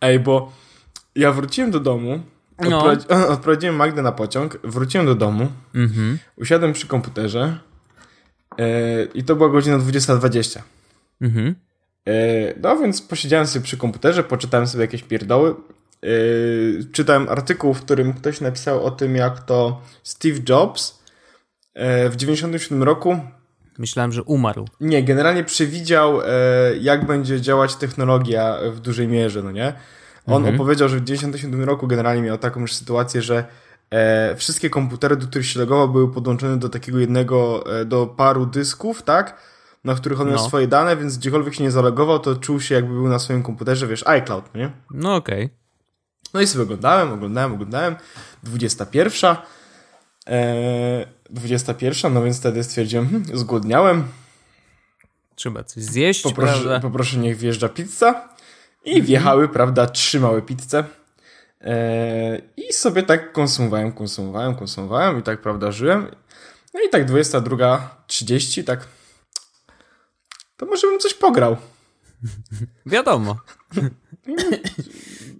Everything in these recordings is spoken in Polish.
Ej, bo ja wróciłem do domu, No. odprowadzi- odprowadziłem Magdę na pociąg, wróciłem do domu, Mhm. usiadłem przy komputerze e, i to była godzina 20.20. Mhm. E, no więc posiedziałem sobie przy komputerze, poczytałem sobie jakieś pierdoły. E, czytałem artykuł, w którym ktoś napisał o tym, jak to Steve Jobs w 97 roku Myślałem, że umarł. nie, generalnie przewidział, e, jak będzie działać technologia w dużej mierze, no nie? On opowiedział, że w 97 roku generalnie miał taką już sytuację, że e, wszystkie komputery, do których się logował, były podłączone do takiego jednego, e, do paru dysków, tak? Na których on miał No. swoje dane, więc gdziekolwiek się nie zalogował, to czuł się jakby był na swoim komputerze, wiesz, iCloud, no nie? No okej. No i sobie oglądałem, oglądałem, oglądałem. 21. E, 21, no więc wtedy stwierdziłem, hm, zgłodniałem, Trzeba coś zjeść, Poproszę, prawda? poproszę niech wjeżdża pizza. I wjechały, prawda, trzy małe pizze. Eee, I sobie tak konsumowałem, konsumowałem, konsumowałem i tak, prawda, żyłem. No i tak 22.30, tak. To może bym coś pograł. Wiadomo.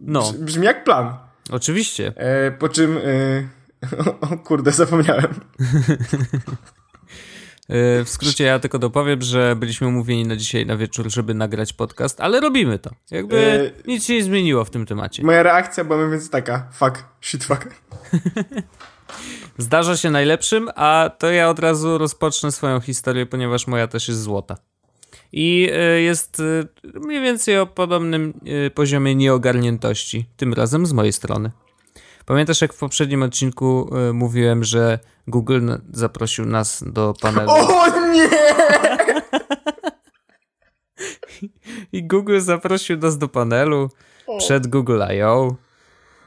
No, Brzmi jak plan. oczywiście. Eee, po czym. Eee, o, kurde, zapomniałem. Yy, W skrócie ja tylko dopowiem, że byliśmy umówieni na dzisiaj na wieczór, żeby nagrać podcast, ale robimy to. Jakby Yy, nic się nie zmieniło w tym temacie. Moja reakcja była więcej taka: fuck, shit, fuck. Zdarza się najlepszym, a to ja od razu rozpocznę swoją historię, ponieważ moja też jest złota. I y, jest mniej więcej o podobnym poziomie nieogarniętości, tym razem z mojej strony. Pamiętasz, jak w poprzednim odcinku y, mówiłem, że Google zaprosił nas do panelu O nie! i Google zaprosił nas do panelu przed Google I.O.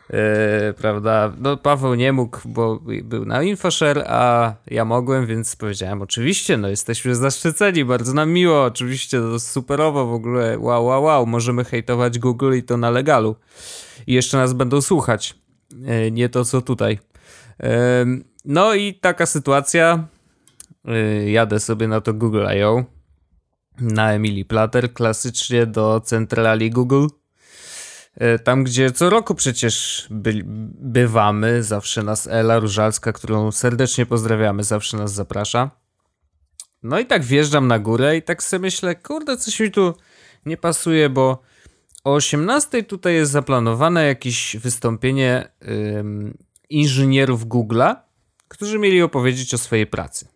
Yy, prawda? No, Paweł nie mógł, bo był na InfoShare, a ja mogłem, więc powiedziałem, oczywiście, no jesteśmy zaszczyceni, bardzo nam miło, oczywiście, to superowo w ogóle, wow, wow, wow, możemy hejtować Google i to na legalu. I jeszcze nas będą słuchać, nie to co tutaj. No i taka sytuacja, yy, jadę sobie na to Google I.O. na Emily Plater, klasycznie do centrali Google. E, Tam, gdzie co roku przecież by, bywamy, zawsze nas Ela Różalska, którą serdecznie pozdrawiamy, zawsze nas zaprasza. No i tak wjeżdżam na górę i tak sobie myślę, kurde, coś mi tu nie pasuje, bo o 18 tutaj jest zaplanowane jakieś wystąpienie ym, inżynierów Google'a, którzy mieli opowiedzieć o swojej pracy.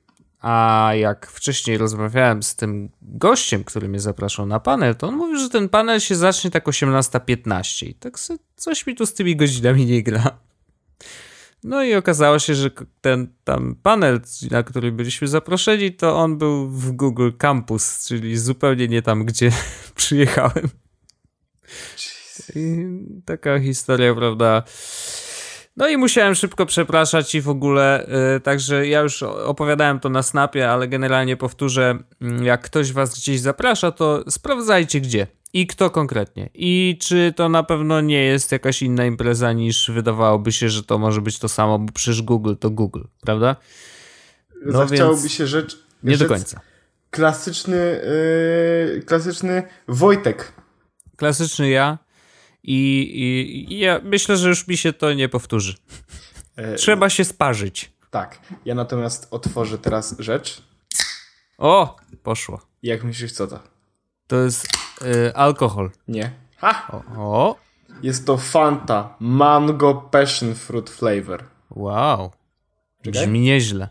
A jak wcześniej rozmawiałem z tym gościem, który mnie zapraszał na panel, to on mówił, że ten panel się zacznie tak 18.15 i tak coś mi tu z tymi godzinami nie gra. No i okazało się, że ten tam panel, na który byliśmy zaproszeni, to on był w Google Campus, czyli zupełnie nie tam, gdzie przyjechałem. I taka historia, prawda? No i musiałem szybko przepraszać i w ogóle, y, także ja już opowiadałem to na snapie, ale generalnie powtórzę, mm, jak ktoś was gdzieś zaprasza, to sprawdzajcie gdzie i kto konkretnie i czy to na pewno nie jest jakaś inna impreza niż wydawałoby się, że to może być to samo, bo przecież Google to Google, prawda? No Zachciałoby więc- się rzecz. Nie do rzec końca. Klasyczny, yy, klasyczny Wojtek. Klasyczny ja i, i, i ja myślę, że już mi się to nie powtórzy. E, Trzeba się sparzyć. Tak. Ja natomiast otworzę teraz rzecz. O, poszło. Jak myślisz, co to? To jest y, alkohol. Nie. Ha! O, o, Jest to Fanta Mango Passion Fruit Flavor. wow. Czekaj. Brzmi nieźle.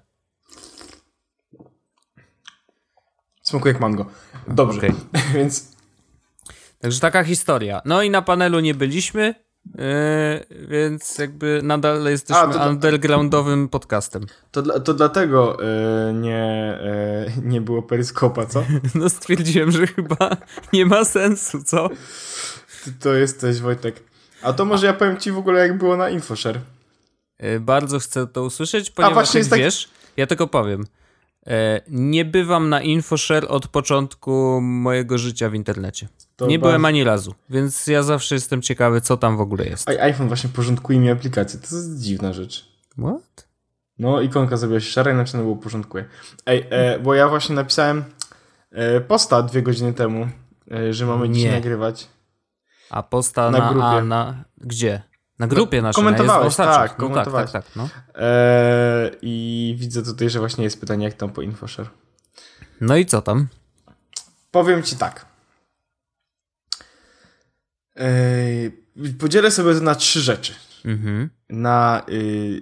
Smakuje jak mango. Dobrze. Okej. Więc Także taka historia. No i na panelu nie byliśmy, yy, więc jakby nadal jesteśmy A, to- undergroundowym podcastem. to, to dlatego yy, nie, yy, nie było peryskopa, co? No stwierdziłem, że chyba nie ma sensu, co? Ty to jesteś, Wojtek. A to może ja powiem ci w ogóle, jak było na InfoShare. Yy, bardzo chcę to usłyszeć, ponieważ właśnie jak tak- wiesz, ja tylko powiem. yy, Nie bywam na InfoShare od początku mojego życia w internecie. Nie bardzo- byłem ani razu, więc ja zawsze jestem ciekawy, co tam w ogóle jest. A iPhone właśnie porządkuje mi aplikację. To jest dziwna rzecz. What? No, ikonka zrobiła się szara i napisane było porządkuje. Ej, e, bo ja właśnie napisałem e, posta dwie godziny temu, e, że mamy dzisiaj Nie. nagrywać. A posta na, Na grupie. A na gdzie? Na grupie naszej. komentowałeś, na tak, no, komentowałeś. Tak, tak, tak, no. E, I widzę tutaj, że właśnie jest pytanie, jak tam po InfoShare. no i co tam? Powiem ci tak. E, podzielę sobie to na trzy rzeczy. Mhm. Na y,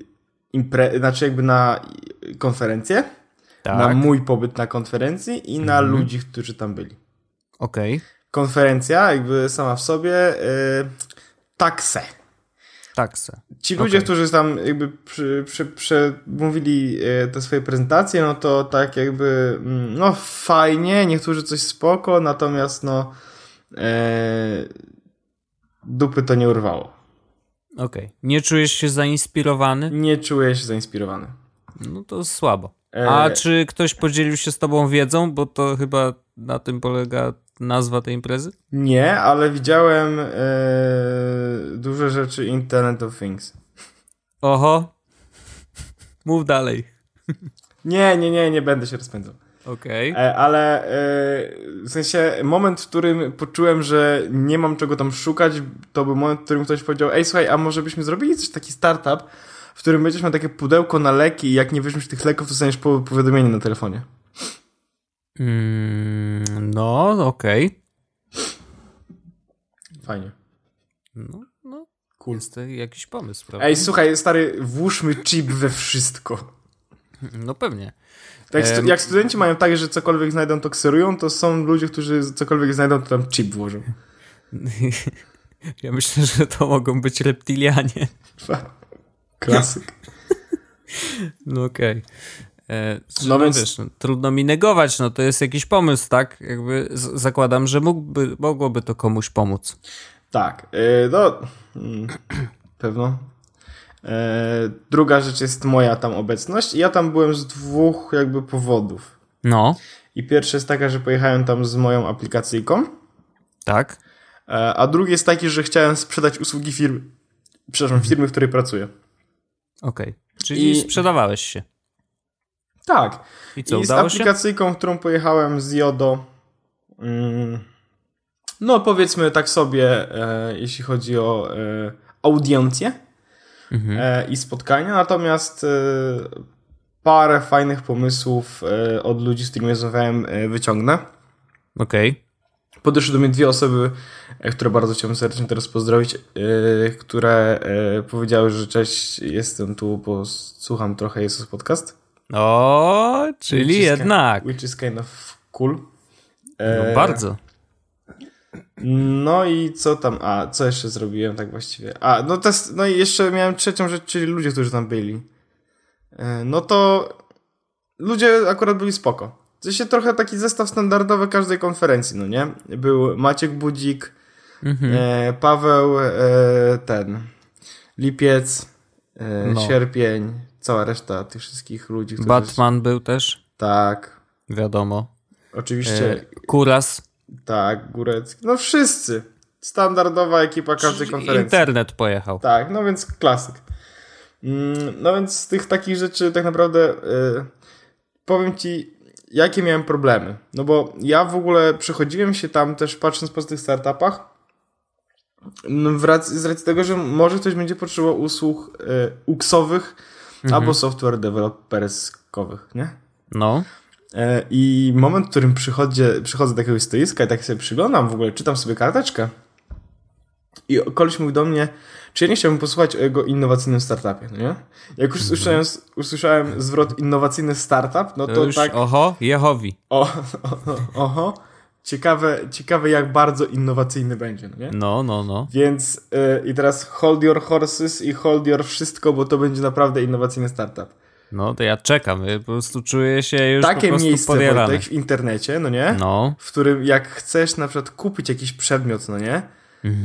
impre- znaczy jakby na y, konferencję, Tak, na mój pobyt na konferencji i na ludzi, którzy tam byli. okej. Konferencja jakby sama w sobie y, takse. Tak se. Ci ludzie, Okej. którzy tam jakby przemówili e, te swoje prezentacje, no to tak jakby, mm, no fajnie, niektórzy coś spoko, natomiast no e, dupy to nie urwało. Okej. Nie czujesz się zainspirowany? Nie czuję się zainspirowany. No to słabo. E, A czy ktoś podzielił się z tobą wiedzą, bo to chyba na tym polega nazwa tej imprezy? Nie, ale widziałem e, duże rzeczy Internet of Things. Oho. Mów dalej. Nie, nie, nie, nie będę się rozpędzał. Okej. E, ale e, w sensie moment, w którym poczułem, że nie mam czego tam szukać, to był moment, w którym ktoś powiedział, ej słuchaj, a może byśmy zrobili coś, taki startup, w którym będziesz miał takie pudełko na leki i jak nie weźmiesz tych leków, to dostaniesz po- powiadomienie na telefonie. Mm, no, okej. Fajnie. No, no. Cool. Jest to jakiś pomysł, prawda? Ej, słuchaj, stary, włóżmy chip we wszystko. No pewnie. Tak jak, stu- jak studenci mają tak, że cokolwiek znajdą, to kserują, to są ludzie, którzy cokolwiek znajdą, to tam chip włożą. Ja myślę, że to mogą być reptilianie. Klasyk. No okej. E, No No więc-. Wiesz, no, trudno mi negować, no to jest jakiś pomysł, tak? Jakby zakładam, że mógłby, mogłoby to komuś pomóc. Tak, e, no, mm, pewno. E, druga rzecz jest moja tam obecność. Ja tam byłem z dwóch jakby powodów. No, I pierwsza jest taka, że pojechałem tam z moją aplikacyjką, tak. e, a drugi jest taki, że chciałem sprzedać usługi firmy, przepraszam, firmy, w której pracuję. Okej. Czyli I- sprzedawałeś się. Tak. I co, I z udało się? aplikacyjką, którą pojechałem z Jodo, mm, no powiedzmy tak sobie, e, jeśli chodzi o e, audiencję Mhm. e, i spotkania, natomiast e, parę fajnych pomysłów e, od ludzi, z którymi rozmawiałem, wyciągnę. Okej. Podeszły do mnie dwie osoby, które bardzo chciałbym serdecznie teraz pozdrowić, które powiedziały, że cześć, jestem tu, bo słucham trochę Jesus Podcast. O, czyli Which is jednak. Kind, which is kind of cool. No bardzo. No i co tam? A, co jeszcze zrobiłem tak właściwie? A, no to jest, no i jeszcze miałem trzecią rzecz, czyli ludzie, którzy tam byli. E, No to ludzie akurat byli spoko. To się trochę taki zestaw standardowy każdej konferencji, no nie? Był Maciek Budzik, Mhm. e, Paweł, e, ten, Lipiec, e, No. Sierpień, cała reszta tych wszystkich ludzi, którzy... Batman był też, Tak, wiadomo. oczywiście, E, Kuras. Tak, Górecki, no wszyscy. Standardowa ekipa każdej konferencji. Internet pojechał. Tak, no więc klasyk. Mm, No więc z tych takich rzeczy tak naprawdę y, powiem ci, jakie miałem problemy. No bo ja w ogóle przechodziłem się tam też patrząc po tych startupach no w racji, z racji tego, że może ktoś będzie potrzebował usług y, UX-owych albo software developerskowych, nie? No. E, I moment, w którym przychodzę, przychodzę do jakiegoś stoiska i tak sobie przyglądam w ogóle, czytam sobie karteczkę i koleś mówi do mnie, czy ja nie chciałbym posłuchać o jego innowacyjnym startupie, no nie? Jak już usłyszałem, usłyszałem zwrot innowacyjny startup, no To, już, tak, oho, Jehowi. o, o, oho, ciekawe, ciekawe jak bardzo innowacyjny będzie, no nie? No, no, no. Więc y, i teraz hold your horses i hold your wszystko, bo to będzie naprawdę innowacyjny startup. No, to ja czekam. Ja po prostu czuję się już po Takie prostu miejsce, podjarany. Wojtek, w internecie, no nie? No. w którym jak chcesz na przykład kupić jakiś przedmiot, no nie?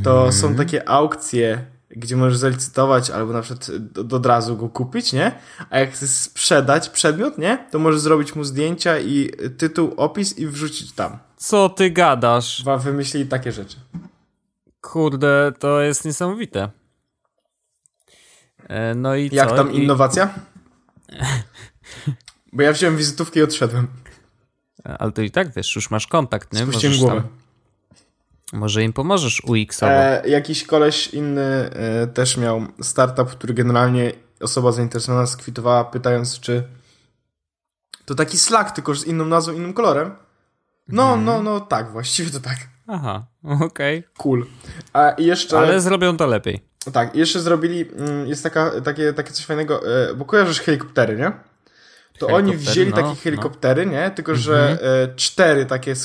To są takie aukcje, gdzie możesz zalicytować albo na przykład do, od razu go kupić, nie? A jak chcesz sprzedać przedmiot, nie? To możesz zrobić mu zdjęcia i tytuł, opis i wrzucić tam. Co ty gadasz? Wam wymyślili takie rzeczy. Kurde, to jest niesamowite. E, No i Jak co? tam innowacja? Bo ja wziąłem wizytówkę i odszedłem. Ale to i tak wiesz, już masz kontakt, nie? Spuściłem Możesz głowę. tam- Może im pomożesz UX-owo. E, jakiś koleś inny e, też miał startup, który generalnie osoba zainteresowana skwitowała pytając, czy to taki Slack, tylko z inną nazwą, innym kolorem. No, hmm. no, no, tak, właściwie to tak. Aha, okej. Okay. Cool. A jeszcze... Ale zrobią to lepiej. Tak, jeszcze zrobili, mm, jest taka, takie, takie coś fajnego, e, bo kojarzysz helikoptery, nie? To oni wzięli no, takie no. helikoptery, no. nie? Tylko, że mhm. e, cztery takie e,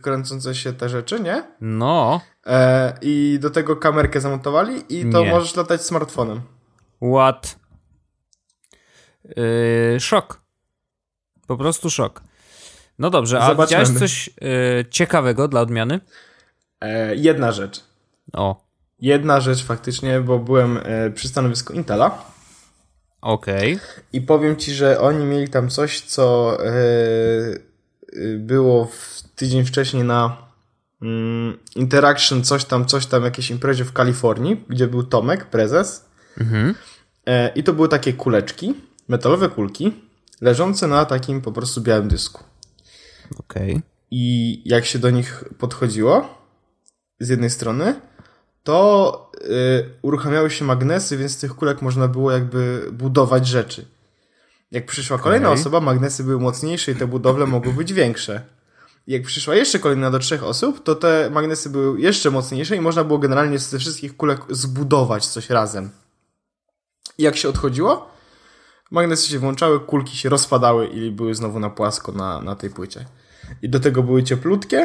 kręcące się te rzeczy, nie? No. E, I do tego kamerkę zamontowali i to nie. możesz latać smartfonem. What? Yy, szok. Po prostu szok. No dobrze, a Zobaczymy. widziałeś coś yy, ciekawego dla odmiany? E, jedna rzecz. O. Jedna rzecz faktycznie, bo byłem e, przy stanowisku Intela. Okej. Okay. I powiem ci, że oni mieli tam coś, co e, e, było w tydzień wcześniej na mm, Interaction, coś tam, coś tam, jakiejś imprezie w Kalifornii, gdzie był Tomek, prezes. Mhm. I to były takie kuleczki, metalowe kulki, leżące na takim po prostu białym dysku. Okej. Okay. I jak się do nich podchodziło, z jednej strony, to y, uruchamiały się magnesy, więc z tych kulek można było jakby budować rzeczy. Jak przyszła okay. kolejna osoba, magnesy były mocniejsze i te budowle mogły być większe. Jak przyszła jeszcze kolejna do trzech osób, to te magnesy były jeszcze mocniejsze i można było generalnie ze wszystkich kulek zbudować coś razem. I jak się odchodziło, magnesy się włączały, kulki się rozpadały i były znowu na płasko na, na tej płycie. I do tego były cieplutkie.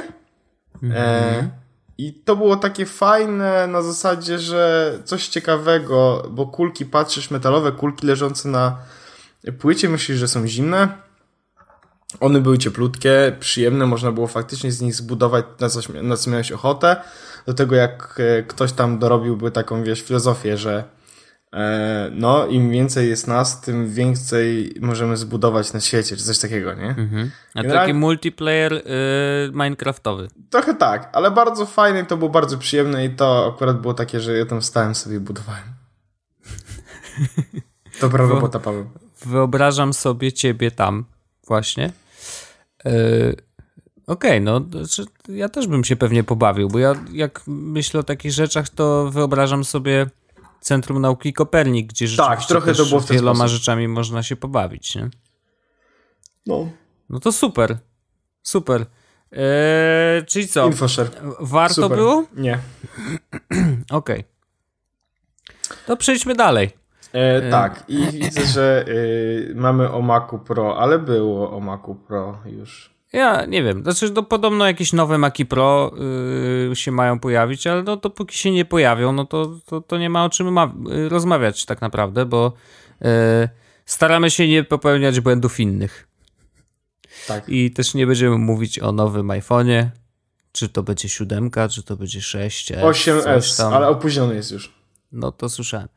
Mm -hmm. e, I to było takie fajne na zasadzie, że coś ciekawego, bo kulki, patrzysz, metalowe kulki leżące na płycie, myślisz, że są zimne. One były cieplutkie, przyjemne, można było faktycznie z nich zbudować na, coś, na co miałeś ochotę. Do tego jak e, ktoś tam dorobiłby taką, wiesz, filozofię, że no, im więcej jest nas, tym więcej możemy zbudować na świecie, czy coś takiego, nie? Mhm. A Generalnie... taki multiplayer yy, minecraftowy. Trochę tak, ale bardzo fajny, to było bardzo przyjemne i to akurat było takie, że ja tam stałem sobie i budowałem. Dobra robota, Paweł. Wyobrażam sobie ciebie tam właśnie. Yy, Okej, okay, no znaczy, ja też bym się pewnie pobawił, bo ja jak myślę o takich rzeczach, to wyobrażam sobie Centrum Nauki Kopernik, gdzie tak, trochę to było w wieloma sposób. rzeczami można się pobawić, nie? No. No to super. Super. Eee, czyli co? Infoshare. Warto super. było? Nie. Okej. Okay. To przejdźmy dalej. E, tak, i widzę, że y, mamy o Macu Pro, ale było o Macu Pro już. Ja nie wiem, znaczy no, podobno jakieś nowe Maci Pro yy, się mają pojawić, ale no dopóki się nie pojawią, no to, to, to nie ma o czym ma, yy, rozmawiać tak naprawdę, bo yy, staramy się nie popełniać błędów innych. Tak. I też nie będziemy mówić o nowym iPhone'ie, czy to będzie 7, czy to będzie 6. 8S, ale opóźniony jest już. No to słyszałem.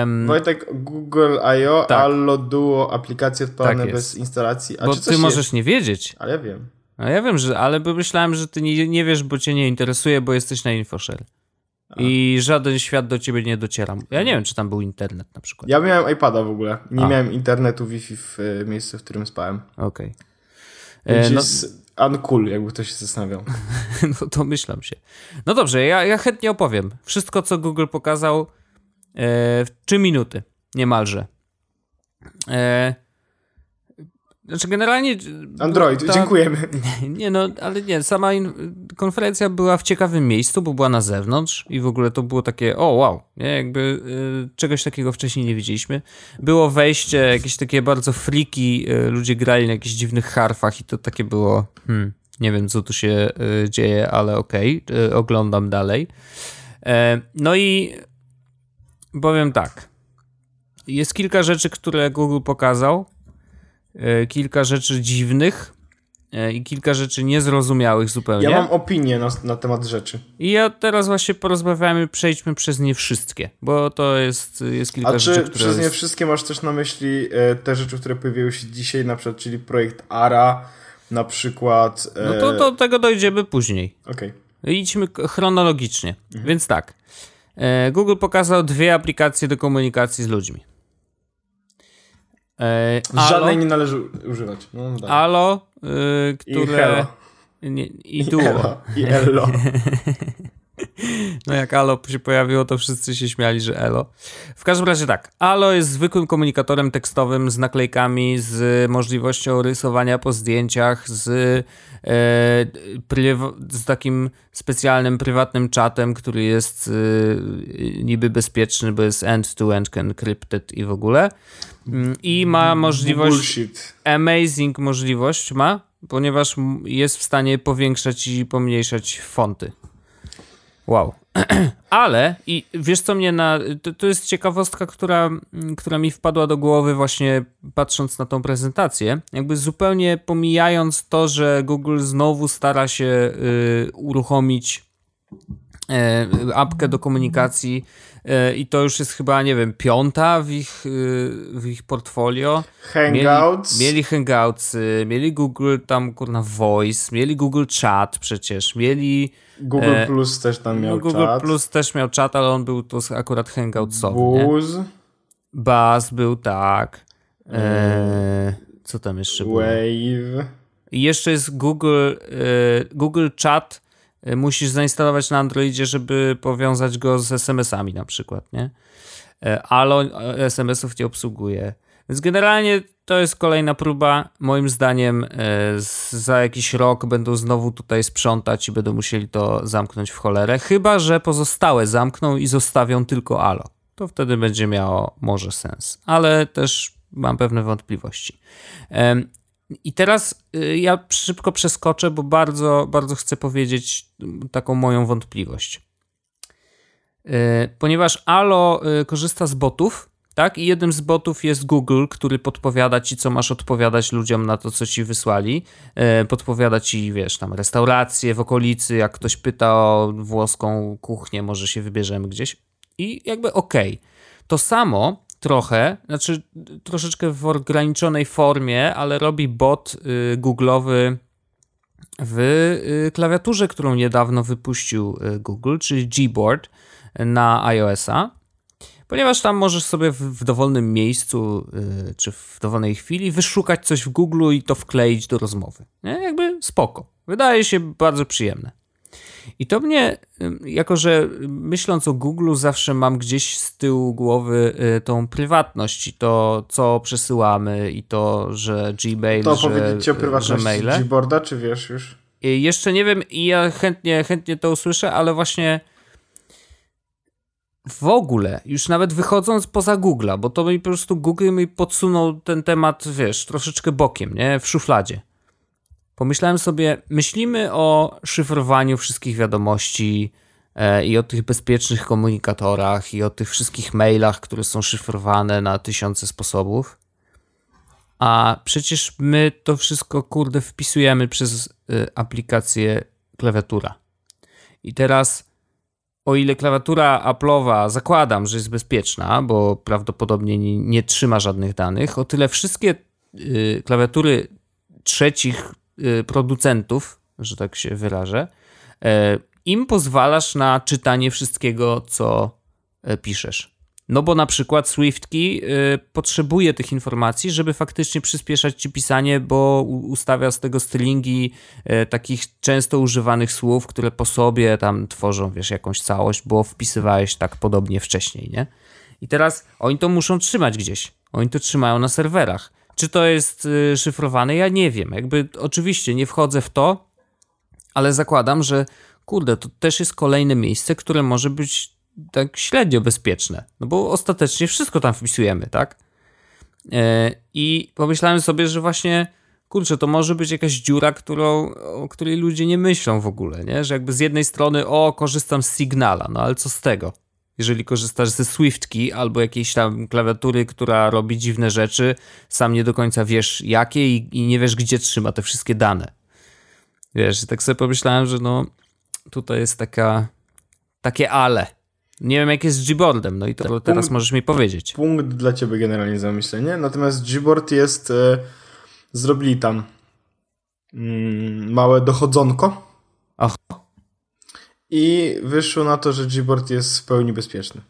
Um, Wojtek, Google I.O. Tak. Allo Duo, aplikacje odpalane tak bez instalacji. A bo ty możesz jest? nie wiedzieć. Ale ja wiem. No ja wiem, że, ale myślałem, że ty nie, nie wiesz, bo cię nie interesuje, bo jesteś na InfoShare. I żaden świat do ciebie nie dociera. Ja nie wiem, czy tam był internet na przykład. Ja miałem iPada w ogóle. Nie A. miałem internetu Wi-Fi w e, miejscu, w którym spałem. Okej. Okay. E, no... jest uncool, jakby ktoś się zastanawiał. no to myślam się. No dobrze, ja, ja chętnie opowiem. Wszystko, co Google pokazał, 3 minuty niemalże. E, znaczy generalnie... Android, ta, dziękujemy. Nie, nie, no, ale nie, sama in, konferencja była w ciekawym miejscu, bo była na zewnątrz i w ogóle to było takie, o wow, nie, jakby y, czegoś takiego wcześniej nie widzieliśmy. Było wejście, jakieś takie bardzo friki, y, ludzie grali na jakichś dziwnych harfach i to takie było, hmm, nie wiem co tu się y, dzieje, ale okej, okay, oglądam dalej. No i powiem tak. Jest kilka rzeczy, które Google pokazał. E, kilka rzeczy dziwnych e, i kilka rzeczy niezrozumiałych zupełnie. Ja mam opinię na, na temat rzeczy. I ja teraz właśnie porozmawiamy, przejdźmy przez nie wszystkie, bo to jest, jest kilka A rzeczy, czy przez nie wszystkie masz też na myśli e, te rzeczy, które pojawiły się dzisiaj, na przykład, czyli projekt ARA, na przykład... No to do tego dojdziemy później. Okej. Okay. Idźmy chronologicznie. Mhm. Więc tak. E, Google pokazał dwie aplikacje do komunikacji z ludźmi. E, Żadnej nie należy używać. No, Alo, y, które... Nie, I duo. I Elo. No jak Alo się pojawiło, to wszyscy się śmiali, że Elo. W każdym razie tak, Alo jest zwykłym komunikatorem tekstowym z naklejkami, z możliwością rysowania po zdjęciach, z, e, z takim specjalnym, prywatnym czatem, który jest e, niby bezpieczny, bo jest end-to-end encrypted i w ogóle. Mm, I ma możliwość, Bullshit. amazing możliwość ma, ponieważ jest w stanie powiększać i pomniejszać fonty. Wow. Ale i wiesz co mnie na. To, to, jest ciekawostka, która, która mi wpadła do głowy właśnie patrząc na tą prezentację. Jakby zupełnie pomijając to, że Google znowu stara się y, uruchomić y, apkę do komunikacji i to już jest chyba, nie wiem, piąta w ich, y, w ich portfolio. Hangouts. Mieli, mieli Hangouts, mieli Google tam kurna Voice, mieli Google Chat przecież, mieli Google e, Plus też tam miał Google czat. Plus też miał czat, ale on był to akurat hangoutsowy. Buzz. Buzz był tak. E, co tam jeszcze było? Wave. I jeszcze jest Google, e, Google Chat. E, musisz zainstalować na Androidzie, żeby powiązać go z SMS-ami na przykład, nie? E, ale SMS-ów nie obsługuje. Więc generalnie to jest kolejna próba. Moim zdaniem e, za jakiś rok będą znowu tutaj sprzątać i będą musieli to zamknąć w cholerę. Chyba, że pozostałe zamkną i zostawią tylko Alo. To wtedy będzie miało może sens. Ale też mam pewne wątpliwości. I teraz y, ja szybko przeskoczę, bo bardzo, bardzo chcę powiedzieć taką moją wątpliwość. E, ponieważ Alo y, korzysta z botów, tak? I jednym z botów jest Google, który podpowiada ci, co masz odpowiadać ludziom na to, co ci wysłali. Podpowiada ci, wiesz, tam restauracje w okolicy, jak ktoś pyta o włoską kuchnię, może się wybierzemy gdzieś. I jakby okej. Okay. To samo trochę, znaczy troszeczkę w ograniczonej formie, ale robi bot y, w y, klawiaturze, którą niedawno wypuścił y, Google, czyli Gboard na iOS-a ponieważ tam możesz sobie w, w dowolnym miejscu yy, czy w dowolnej chwili wyszukać coś w Google i to wkleić do rozmowy. Nie? Jakby spoko. Wydaje się bardzo przyjemne. I to mnie, jako że myśląc o Google, zawsze mam gdzieś z tyłu głowy y, tą prywatność i to, co przesyłamy, i to, że Gmail. To że, powiedzieć o prywatności Gboarda, czy wiesz już? I jeszcze nie wiem, i ja chętnie, chętnie to usłyszę, ale właśnie w ogóle, już nawet wychodząc poza Google'a, bo to mi po prostu Google mi podsunął ten temat, wiesz, troszeczkę bokiem, nie? W szufladzie. Pomyślałem sobie, myślimy o szyfrowaniu wszystkich wiadomości e, i o tych bezpiecznych komunikatorach i o tych wszystkich mailach, które są szyfrowane na tysiące sposobów. A przecież my to wszystko, kurde, wpisujemy przez y, aplikację klawiatura. I teraz o ile klawiatura Apple'owa zakładam, że jest bezpieczna, bo prawdopodobnie nie, nie trzyma żadnych danych, o tyle wszystkie y, klawiatury trzecich producentów, że tak się wyrażę, y, im pozwalasz na czytanie wszystkiego, co y, piszesz. No bo na przykład SwiftKey y, potrzebuje tych informacji, żeby faktycznie przyspieszać ci pisanie, bo ustawia z tego stylingi y, takich często używanych słów, które po sobie tam tworzą, wiesz, jakąś całość, bo wpisywałeś tak podobnie wcześniej, nie? I teraz oni to muszą trzymać gdzieś. Oni to trzymają na serwerach. Czy to jest y, szyfrowane? Ja nie wiem. Jakby oczywiście nie wchodzę w to, ale zakładam, że kurde, to też jest kolejne miejsce, które może być tak średnio bezpieczne, no bo ostatecznie wszystko tam wpisujemy, tak? E, I pomyślałem sobie, że właśnie kurczę, to może być jakaś dziura, którą, o której ludzie nie myślą w ogóle, nie? Że jakby z jednej strony, o, korzystam z Signala, no ale co z tego? Jeżeli korzystasz ze SwiftKey albo jakiejś tam klawiatury, która robi dziwne rzeczy, sam nie do końca wiesz jakie i, i nie wiesz, gdzie trzyma te wszystkie dane. Wiesz, tak sobie pomyślałem, że no tutaj jest taka, takie ale. Nie wiem, jak jest z Gboardem, no i to tak, teraz punkt, możesz mi powiedzieć. Punkt dla ciebie generalnie zamyślenie. Natomiast Gboard jest. E, zrobili tam mm, małe dochodzonko. Och. I wyszło na to, że Gboard jest w pełni bezpieczny.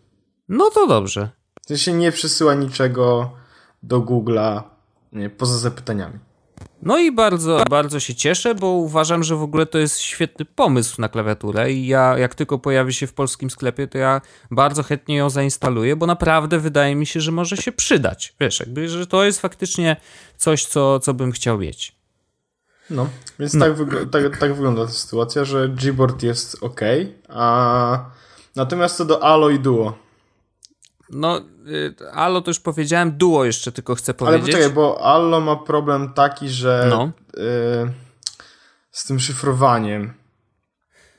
No to dobrze. W sensie nie przesyła niczego do Google'a poza zapytaniami. No i bardzo, bardzo się cieszę, bo uważam, że w ogóle to jest świetny pomysł na klawiaturę i ja jak tylko pojawi się w polskim sklepie, to ja bardzo chętnie ją zainstaluję, bo naprawdę wydaje mi się, że może się przydać. Wiesz, jakby, że to jest faktycznie coś, co, co bym chciał mieć. No, więc no. Tak, wygl tak, tak, wygląda ta sytuacja, że Gboard jest ok, a natomiast co do Allo i Duo. No, y, Allo to już powiedziałem, Duo jeszcze tylko chcę powiedzieć. Ale poczekaj, bo Allo ma problem taki, że no. y, z tym szyfrowaniem.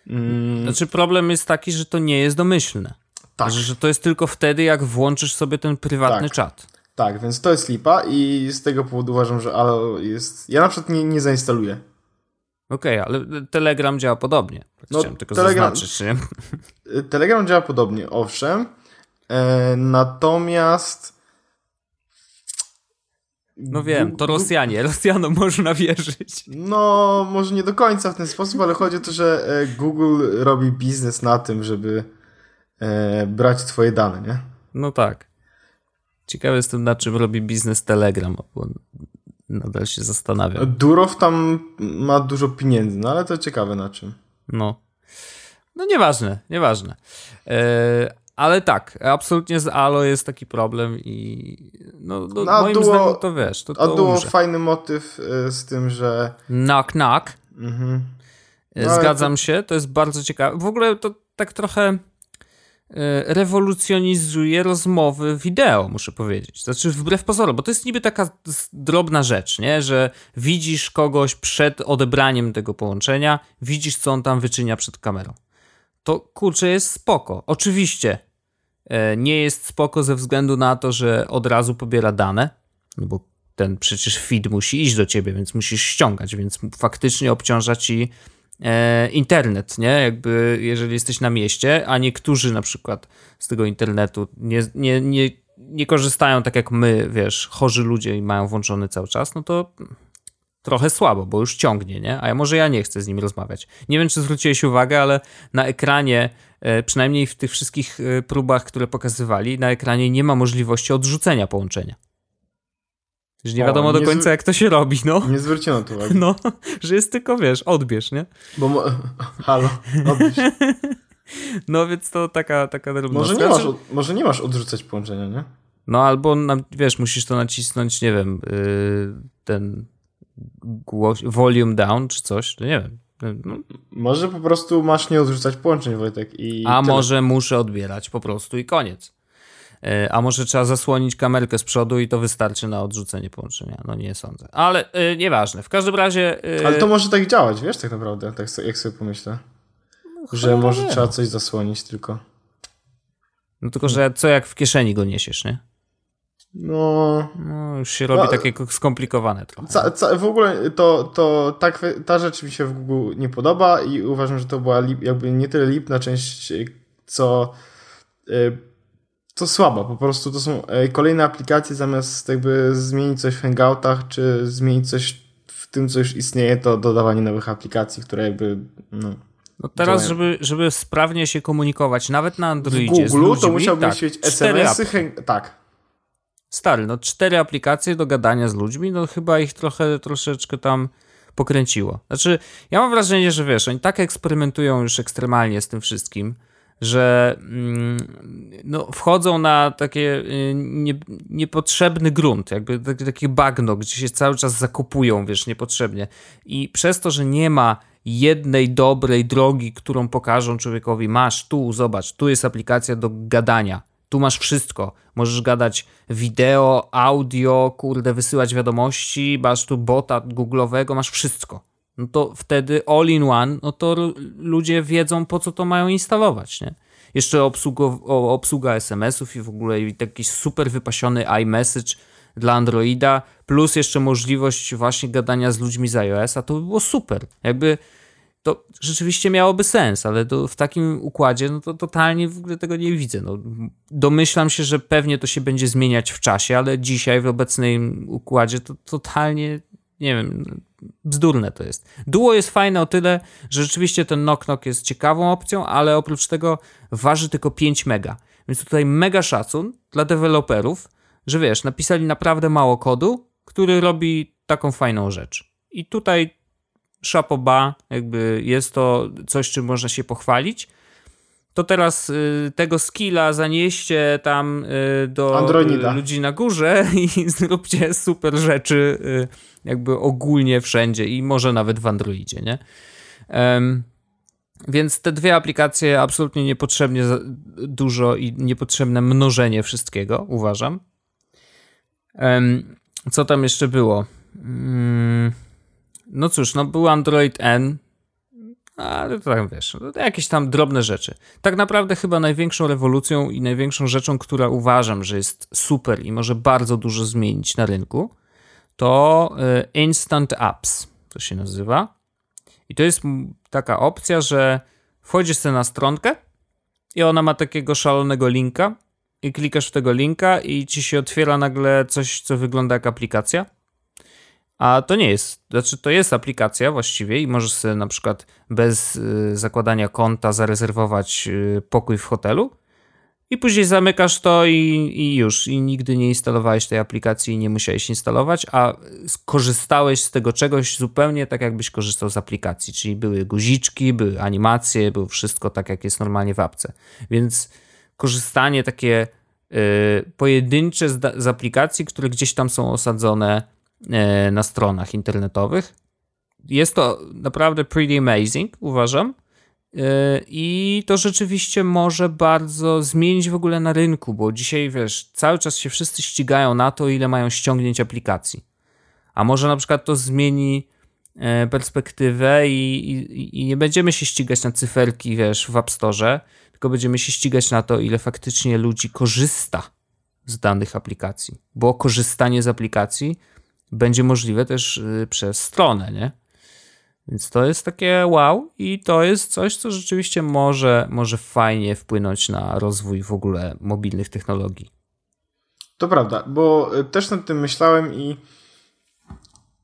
Mm. Znaczy problem jest taki, że to nie jest domyślne. Tak. Że, że to jest tylko wtedy, jak włączysz sobie ten prywatny tak. czat. Tak, więc to jest lipa i z tego powodu uważam, że Allo jest... Ja na przykład nie, nie zainstaluję. Okej, okay, ale Telegram działa podobnie. Tak no, Chciałem tylko Telegram, zaznaczyć, nie? Telegram działa podobnie, owszem. E, natomiast... No wiem, to Rosjanie. Rosjanom można wierzyć. No, może nie do końca w ten sposób, ale chodzi o to, że e, Google robi biznes na tym, żeby e, brać twoje dane, nie? No tak. Ciekawy jestem, na czym robi biznes Telegram, bo nadal się zastanawiam. Durow tam ma dużo pieniędzy, no ale to ciekawe na czym. No. No nieważne, nieważne. E, ale tak, absolutnie z Alo jest taki problem i no, no, no moim duo, zdaniem to wiesz, to, to A duo fajny motyw e, z tym, że... Knock knock. Mhm. E, no, Zgadzam to... się, to jest bardzo ciekawe. W ogóle to tak trochę rewolucjonizuje rozmowy wideo, muszę powiedzieć. Znaczy, wbrew pozorom, bo to jest niby taka drobna rzecz, nie? że widzisz kogoś przed odebraniem tego połączenia, widzisz, co on tam wyczynia przed kamerą. To kurczę jest spoko. Oczywiście e, nie jest spoko ze względu na to, że od razu pobiera dane, no bo ten przecież feed musi iść do ciebie, więc musisz ściągać, więc faktycznie obciąża ci e, internet, nie? Jakby jeżeli jesteś na mieście, a niektórzy na przykład z tego internetu nie, nie, nie, nie korzystają tak jak my, wiesz, chorzy ludzie i mają włączony cały czas, no to trochę słabo, bo już ciągnie, nie? A może ja nie chcę z nim rozmawiać. Nie wiem, czy zwróciłeś uwagę, ale na ekranie, e, przynajmniej w tych wszystkich e, próbach, które pokazywali, na ekranie nie ma możliwości odrzucenia połączenia. Że nie wiadomo o, do końca, jak to się robi, no. Nie zwrócono tu uwagi. No, że jest tylko, wiesz, odbierz, nie? Bo, mo- halo, odbierz. No, więc to taka, taka może nie, masz, może nie masz odrzucać połączenia, nie? No, albo, wiesz, musisz to nacisnąć, nie wiem, yy, ten głos, volume down, czy coś, to nie wiem. No. Może po prostu masz nie odrzucać połączeń, Wojtek. I A tyle. może muszę odbierać po prostu i koniec. E, a może trzeba zasłonić kamerkę z przodu i to wystarczy na odrzucenie połączenia? No nie sądzę. Ale yy, nieważne. W każdym razie. Yy... Ale to może tak działać, wiesz, tak naprawdę, tak jak sobie pomyślę. No, że może wiem. trzeba coś zasłonić tylko. No tylko, że co jak w kieszeni go niesiesz, nie? No. no już się robi no, takie skomplikowane trochę. Ca, ca, w ogóle to, to ta, ta rzecz mi się w Google nie podoba i uważam, że to była lip, jakby nie tyle lipna część, co. Yy, to słabo, po prostu to są e, kolejne aplikacje, zamiast jakby zmienić coś w Hangoutach, czy zmienić coś w tym, co już istnieje, to dodawanie nowych aplikacji, które jakby, no... No teraz, żeby, żeby sprawnie się komunikować, nawet na Androidzie w Google, ludźmi, to musiałbyś tak, mieć SMS-y, tak. Stary, no cztery aplikacje do gadania z ludźmi, no chyba ich trochę, troszeczkę tam pokręciło. Znaczy, ja mam wrażenie, że wiesz, oni tak eksperymentują już ekstremalnie z tym wszystkim, że mm, no, wchodzą na takie y, nie, niepotrzebny grunt, jakby takie bagno, gdzie się cały czas zakupują, wiesz, niepotrzebnie. I przez to, że nie ma jednej dobrej drogi, którą pokażą człowiekowi, masz tu, zobacz, tu jest aplikacja do gadania, tu masz wszystko. Możesz gadać wideo, audio, kurde, wysyłać wiadomości, masz tu bota googlowego, masz wszystko no to wtedy all-in-one, no to ludzie wiedzą, po co to mają instalować, nie? Jeszcze obsługo, obsługa SMS-ów i w ogóle jakiś super wypasiony iMessage dla Androida, plus jeszcze możliwość właśnie gadania z ludźmi z iOS-a, to by było super. Jakby to rzeczywiście miałoby sens, ale to w takim układzie, no to totalnie w ogóle tego nie widzę. No, domyślam się, że pewnie to się będzie zmieniać w czasie, ale dzisiaj w obecnym układzie to totalnie, nie wiem, bzdurne to jest. Duo jest fajne o tyle, że rzeczywiście ten knock-knock jest ciekawą opcją, ale oprócz tego waży tylko 5 mega. Więc tutaj mega szacun dla deweloperów, że wiesz, napisali naprawdę mało kodu, który robi taką fajną rzecz. I tutaj szapoba, jakby jest to coś, czym można się pochwalić. To teraz y, tego skilla zanieście tam y, do Androida. ludzi na górze i zróbcie super rzeczy y, jakby ogólnie wszędzie i może nawet w Androidzie, nie? Um, więc te dwie aplikacje absolutnie niepotrzebnie dużo i niepotrzebne mnożenie wszystkiego, uważam. Um, co tam jeszcze było? Um, no cóż, no był Android N, ale tak wiesz, jakieś tam drobne rzeczy. Tak naprawdę chyba największą rewolucją i największą rzeczą, która uważam, że jest super i może bardzo dużo zmienić na rynku, to y, Instant Apps, to się nazywa. I to jest taka opcja, że wchodzisz sobie na stronkę i ona ma takiego szalonego linka i klikasz w tego linka i ci się otwiera nagle coś, co wygląda jak aplikacja a to nie jest, znaczy to jest aplikacja właściwie i możesz sobie na przykład bez y, zakładania konta zarezerwować y, pokój w hotelu i później zamykasz to i, i już. I nigdy nie instalowałeś tej aplikacji i nie musiałeś instalować, a skorzystałeś z tego czegoś zupełnie tak, jakbyś korzystał z aplikacji. Czyli były guziczki, były animacje, było wszystko tak, jak jest normalnie w apce. Więc korzystanie takie y, pojedyncze z, z aplikacji, które gdzieś tam są osadzone na stronach internetowych. Jest to naprawdę pretty amazing, uważam. E, I to rzeczywiście może bardzo zmienić w ogóle na rynku, bo dzisiaj wiesz, cały czas się wszyscy ścigają na to, ile mają ściągnięć aplikacji. A może na przykład to zmieni e, perspektywę i, i, i nie będziemy się ścigać na cyferki, wiesz, w App Store, tylko będziemy się ścigać na to, ile faktycznie ludzi korzysta z danych aplikacji. Bo korzystanie z aplikacji będzie możliwe też y, przez stronę, nie? Więc to jest takie wow i to jest coś, co rzeczywiście może, może fajnie wpłynąć na rozwój w ogóle mobilnych technologii. To prawda, bo y, też nad tym myślałem i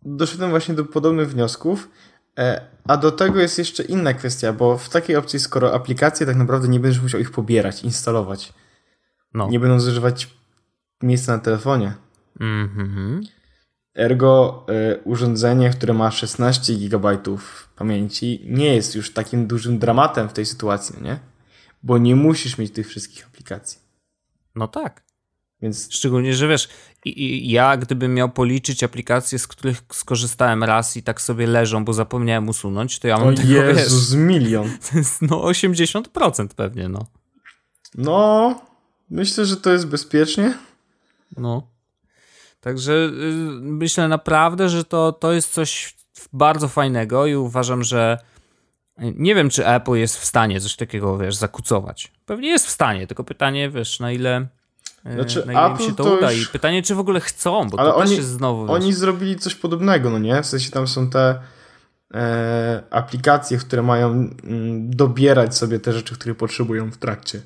doszedłem właśnie do podobnych wniosków. E, a do tego jest jeszcze inna kwestia, bo w takiej opcji, skoro aplikacje tak naprawdę nie będziesz musiał ich pobierać, instalować, no. nie będą zużywać miejsca na telefonie. Mhm. Ergo y, urządzenie, które ma 16 GB pamięci, nie jest już takim dużym dramatem w tej sytuacji, nie? Bo nie musisz mieć tych wszystkich aplikacji. No tak. Więc... Szczególnie, że wiesz, i, i ja gdybym miał policzyć aplikacje, z których skorzystałem raz i tak sobie leżą, bo zapomniałem usunąć, to ja mam o tego, Jezus, wiesz, milion. To jest no 80% pewnie, no. No, myślę, że to jest bezpiecznie. No. Także y, myślę naprawdę, że to, to jest coś bardzo fajnego i uważam, że nie wiem, czy Apple jest w stanie coś takiego, wiesz, zakucować. Pewnie jest w stanie, tylko pytanie, wiesz, na ile, y, znaczy, na ile im się to, to uda już... i pytanie, czy w ogóle chcą, bo Ale to oni, też jest znowu... Oni wiesz... zrobili coś podobnego, no nie? W sensie tam są te e, aplikacje, które mają m, mm, dobierać sobie te rzeczy, które potrzebują w trakcie.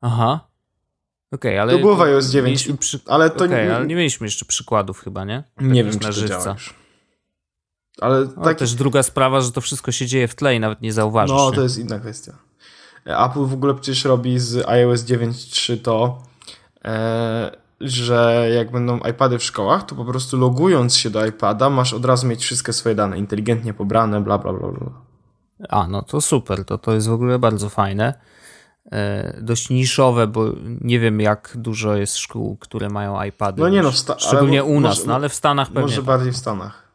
Aha. Okej, okay, ale. To było w iOS 9. Przy... Ale to okay, nie... ale nie mieliśmy jeszcze przykładów chyba, nie? Tak nie wiem, na czy to Ale tak... też druga sprawa, że to wszystko się dzieje w tle i nawet nie zauważysz. No, nie? to jest inna kwestia. Apple w ogóle przecież robi z iOS 9.3 to, e, że jak będą iPady w szkołach, to po prostu logując się do iPada, masz od razu mieć wszystkie swoje dane inteligentnie pobrane, bla, bla, bla, bla. A, no to super, to, to jest w ogóle bardzo fajne. E, dość niszowe, bo nie wiem jak dużo jest szkół, które mają iPady. No nie no, szczególnie u nas, może, no ale w Stanach pewnie. Może bardziej w Stanach.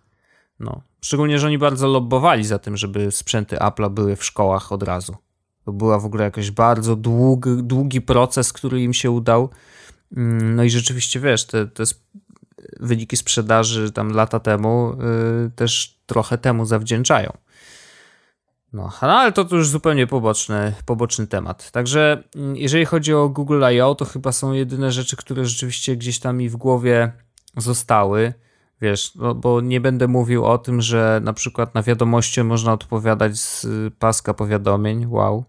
No. Szczególnie, że oni bardzo lobbowali za tym, żeby sprzęty Apple'a były w szkołach od razu. To była w ogóle jakiś bardzo długi, długi proces, który im się udał. Mm, no i rzeczywiście, wiesz, te, te wyniki sprzedaży tam lata temu yy, też trochę temu zawdzięczają. No, no, ale to, to już zupełnie poboczny, poboczny temat. Także mm, jeżeli chodzi o Google I.O., to chyba są jedyne rzeczy, które rzeczywiście gdzieś tam mi w głowie zostały. Wiesz, no, bo nie będę mówił o tym, że na przykład na wiadomości można odpowiadać z paska powiadomień. Wow.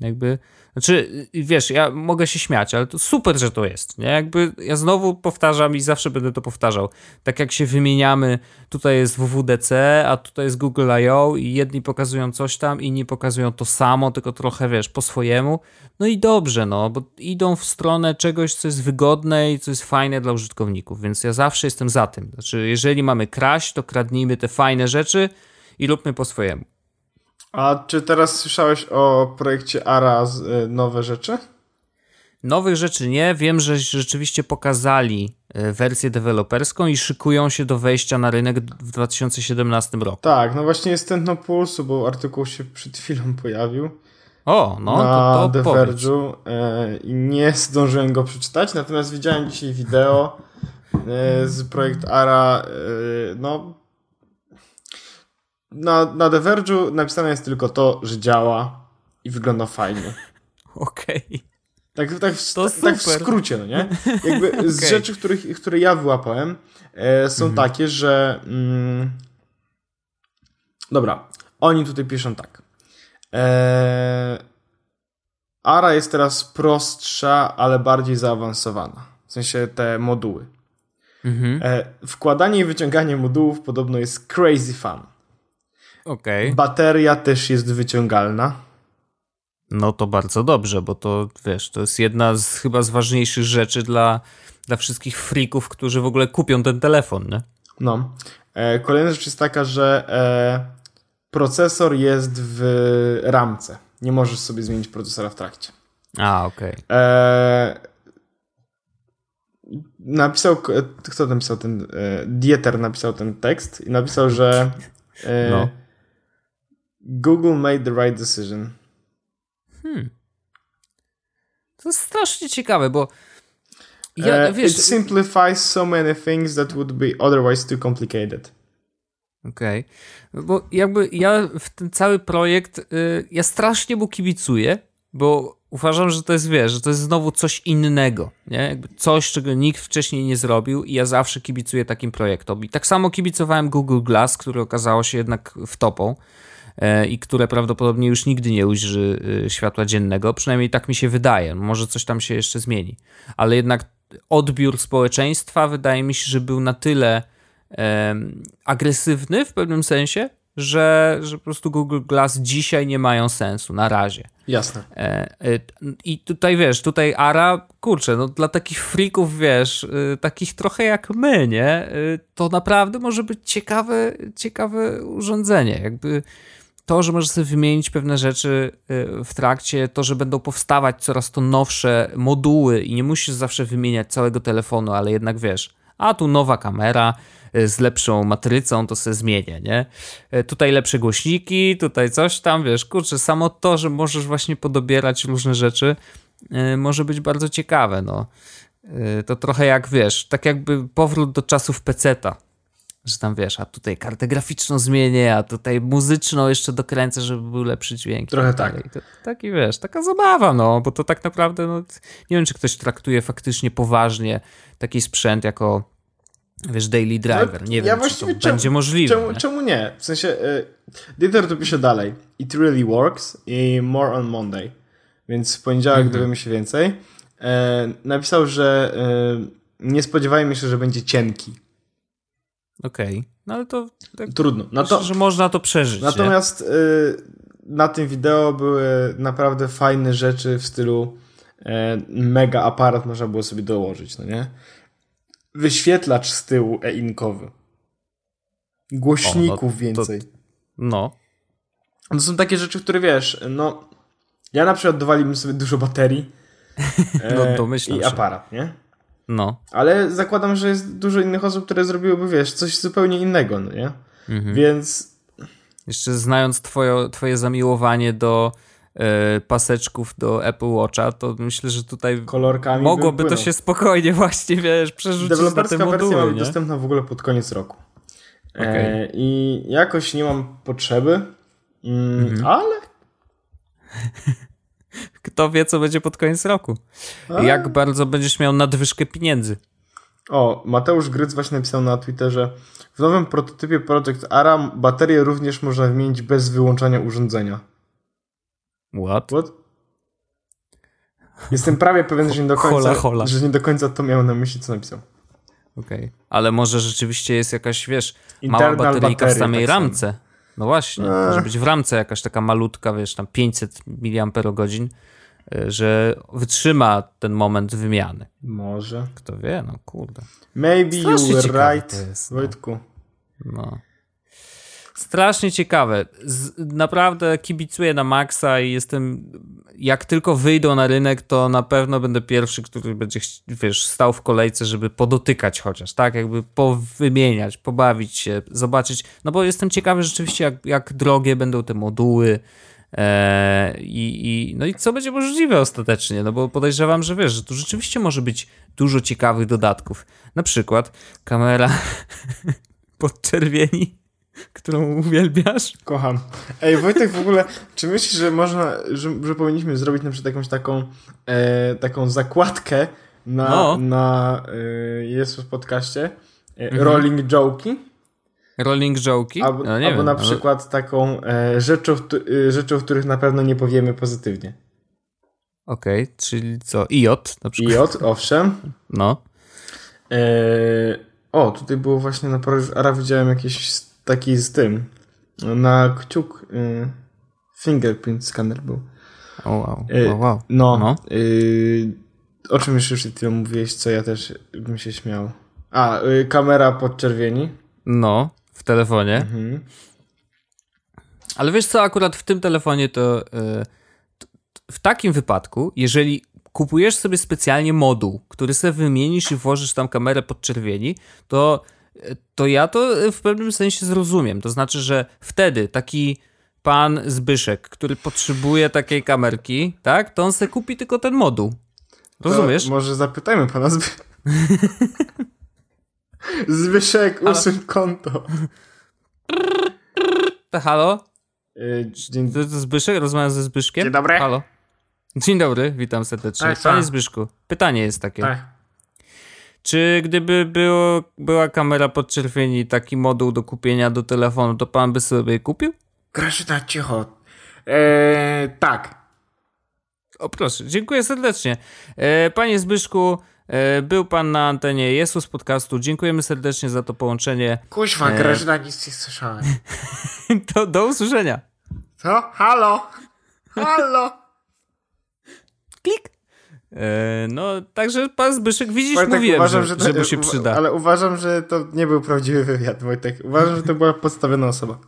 Jakby, znaczy, wiesz, ja mogę się śmiać, ale to super, że to jest, nie? Jakby ja znowu powtarzam i zawsze będę to powtarzał. Tak jak się wymieniamy, tutaj jest WWDC, a tutaj jest Google I.O. i jedni pokazują coś tam, inni pokazują to samo, tylko trochę, wiesz, po swojemu. No i dobrze, no, bo idą w stronę czegoś, co jest wygodne i co jest fajne dla użytkowników, więc ja zawsze jestem za tym. Znaczy, jeżeli mamy kraść, to kradnijmy te fajne rzeczy i róbmy po swojemu. A czy teraz słyszałeś o projekcie ARA y, nowe rzeczy? Nowych rzeczy nie. Wiem, że rzeczywiście pokazali y, wersję deweloperską i szykują się do wejścia na rynek w 2017 roku. Tak, no właśnie jest tętno pulsu, bo artykuł się przed chwilą pojawił. O, no na to, to The Verge'u y, i nie zdążyłem go przeczytać, natomiast widziałem dzisiaj wideo z projekt ARA, no na, na The Verge'u napisane jest tylko to, że działa i wygląda fajnie. Okej. Okay. Tak, tak, w, tak, tak, w skrócie, no nie? Jakby okay. z rzeczy, których, które ja wyłapałem, e, są mhm. takie, że. Mm, dobra, oni tutaj piszą tak. E, Ara jest teraz prostsza, ale bardziej zaawansowana. W sensie te moduły. Mhm. E, wkładanie i wyciąganie modułów podobno jest crazy fun. Okay. Bateria też jest wyciągalna. No to bardzo dobrze, bo to wiesz, to jest jedna z chyba z ważniejszych rzeczy dla, dla wszystkich freaków, którzy w ogóle kupią ten telefon, nie? No. E, kolejna rzecz jest taka, że e, procesor jest w ramce. Nie możesz sobie zmienić procesora w trakcie. A, okej. Okay. E, napisał, kto napisał ten, e, Dieter napisał ten tekst i napisał, że e, no Google made the right decision. Hmm. To jest strasznie ciekawe, bo ja, uh, wiesz, it simplifies so many things that would be otherwise too complicated. Okej. Okay. Bo jakby ja w ten cały projekt, y, ja strasznie mu kibicuję, bo uważam, że to jest, wiesz, że to jest znowu coś innego, nie? Jakby coś, czego nikt wcześniej nie zrobił i ja zawsze kibicuję takim projektom. I tak samo kibicowałem Google Glass, który okazało się jednak wtopą. E, i które prawdopodobnie już nigdy nie ujrzy e, światła dziennego. Przynajmniej tak mi się wydaje. Może coś tam się jeszcze zmieni. Ale jednak odbiór społeczeństwa wydaje mi się, że był na tyle agresywny w pewnym sensie, że, że po prostu Google Glass dzisiaj nie mają sensu, na razie. Jasne. E, I tutaj wiesz, tutaj Ara, kurczę, no dla takich freaków, wiesz, takich trochę jak my, nie? To naprawdę może być ciekawe, ciekawe urządzenie. Jakby to, że możesz sobie wymienić pewne rzeczy y, w trakcie, to, że będą powstawać coraz to nowsze moduły i nie musisz zawsze wymieniać całego telefonu, ale jednak wiesz, a tu nowa kamera y, z lepszą matrycą, to sobie zmienię, nie? Y, tutaj lepsze głośniki, tutaj coś tam, wiesz, kurczę, samo to, że możesz właśnie podobierać różne rzeczy, może być bardzo ciekawe, no. To trochę jak, wiesz, tak jakby powrót do czasów peceta, że tam wiesz, a tutaj kartę graficzną zmienię, a tutaj muzyczną jeszcze dokręcę, żeby był lepszy dźwięk. Trochę tak. To, taki wiesz, taka zabawa, no, bo to tak naprawdę, no, nie wiem, czy ktoś traktuje faktycznie poważnie taki sprzęt jako wiesz, daily driver. No, nie ja wiem, czy to czemu, będzie możliwe. Czemu nie? czemu nie? W sensie, y, Dieter tu pisze dalej. It really works i more on Monday. Więc w poniedziałek -hmm. dowiemy się więcej. E, napisał, że e, nie spodziewajmy się, że będzie cienki Okej, okay. no ale to... Tak, Trudno. No to, że można to przeżyć. Natomiast y, na tym wideo były naprawdę fajne rzeczy w stylu y, mega aparat można było sobie dołożyć, no nie? Wyświetlacz z tyłu e-inkowy. Głośników o, no, więcej. To, no. To są takie rzeczy, które wiesz, no ja na przykład dowaliłbym sobie dużo baterii no, e, domyślam i się. aparat, nie? No. Ale zakładam, że jest dużo innych osób, które zrobiłyby, wiesz, coś zupełnie innego, no nie? Mhm. Więc... Jeszcze znając twoje, twoje zamiłowanie do e, paseczków do Apple Watcha, to myślę, że tutaj Kolorkami mogłoby to się spokojnie właśnie, wiesz, przerzucić Deweloperska na te moduły, wersja ma być dostępna w ogóle pod koniec roku. Okay. E, I jakoś nie mam potrzeby, mm, mhm. ale Kto wie, co będzie pod koniec roku. A? Jak bardzo będziesz miał nadwyżkę pieniędzy. O, Mateusz Gryc właśnie napisał na Twitterze w nowym prototypie Project ARA baterię również można wymienić bez wyłączania urządzenia. What? What? Jestem prawie pewien, że nie do końca, hola, hola. Że nie do końca to miał na myśli, co napisał. Okej. Okay. Ale może rzeczywiście jest jakaś, wiesz, Internal mała bateryjka w samej tak ramce. No właśnie, eee. może być w ramce jakaś taka malutka, wiesz, tam 500 mAh, y, że wytrzyma ten moment wymiany. Może. Kto wie, no kurde. Maybe you were right, jest, no. Wojtku. No. Strasznie ciekawe. Z, naprawdę kibicuję na maksa i jestem. Jak tylko wyjdą na rynek, to na pewno będę pierwszy, który będzie, wiesz, stał w kolejce, żeby podotykać chociaż, tak? Jakby powymieniać, pobawić się, zobaczyć. No bo jestem ciekawy rzeczywiście, jak, jak drogie będą te moduły. Eee, i, i, no i co będzie możliwe ostatecznie, no bo podejrzewam, że wiesz, że tu rzeczywiście może być dużo ciekawych dodatków. Na przykład kamera podczerwieni którą uwielbiasz. Kocham. Ej, Wojtek, w ogóle, czy myślisz, że można, że, że powinniśmy zrobić na przykład jakąś taką, e, taką zakładkę na, no. na e, jest w podcaście e, mhm. Rolling Joki? Rolling Joki? Albo, no, albo wiem, na przykład ale... taką e, rzeczą, e, rzeczą, których na pewno nie powiemy pozytywnie. Okej, okay, czyli co? IOT na przykład. IOT, owszem. No. E, o, tutaj było właśnie na Ara widziałem jakieś taki z tym. Na kciuk y, fingerprint scanner był. O wow. Y, wow, wow. No. no. Y, o czym już przed chwilą mówiłeś, co ja też bym się śmiał. A, y, kamera podczerwieni. No, w telefonie. Mhm. Ale wiesz co, akurat w tym telefonie to y, w takim wypadku, jeżeli kupujesz sobie specjalnie moduł, który sobie wymienisz i włożysz tam kamerę podczerwieni, to to ja to w pewnym sensie zrozumiem. To znaczy, że wtedy taki pan Zbyszek, który potrzebuje takiej kamerki, tak, to on se kupi tylko ten moduł. Rozumiesz? To może zapytajmy pana Zby... Zbyszek, usuń konto. To halo? Yy, dzień... To, to Zbyszek? Rozmawiam ze Zbyszkiem? Dzień dobry. Halo. Dzień dobry, witam serdecznie. Panie Zbyszku, pytanie jest takie. Tak. Czy gdyby było, była kamera podczerwieni, taki moduł do kupienia do telefonu, to pan by sobie kupił? Grażyna, cicho. Eee, tak. O proszę, dziękuję serdecznie. Eee, panie Zbyszku, e, był pan na antenie Jesus Podcastu. Dziękujemy serdecznie za to połączenie. Kuźwa, e... Grażyna, nic nie słyszałem. to do usłyszenia. Co? Halo? Halo? Klik. E, no, także pan Zbyszek, widzisz, Wojtek, mówiłem, uważam, że, że, że mu się przyda. Ale uważam, że to nie był prawdziwy wywiad, Wojtek. Uważam, że to była podstawiona osoba.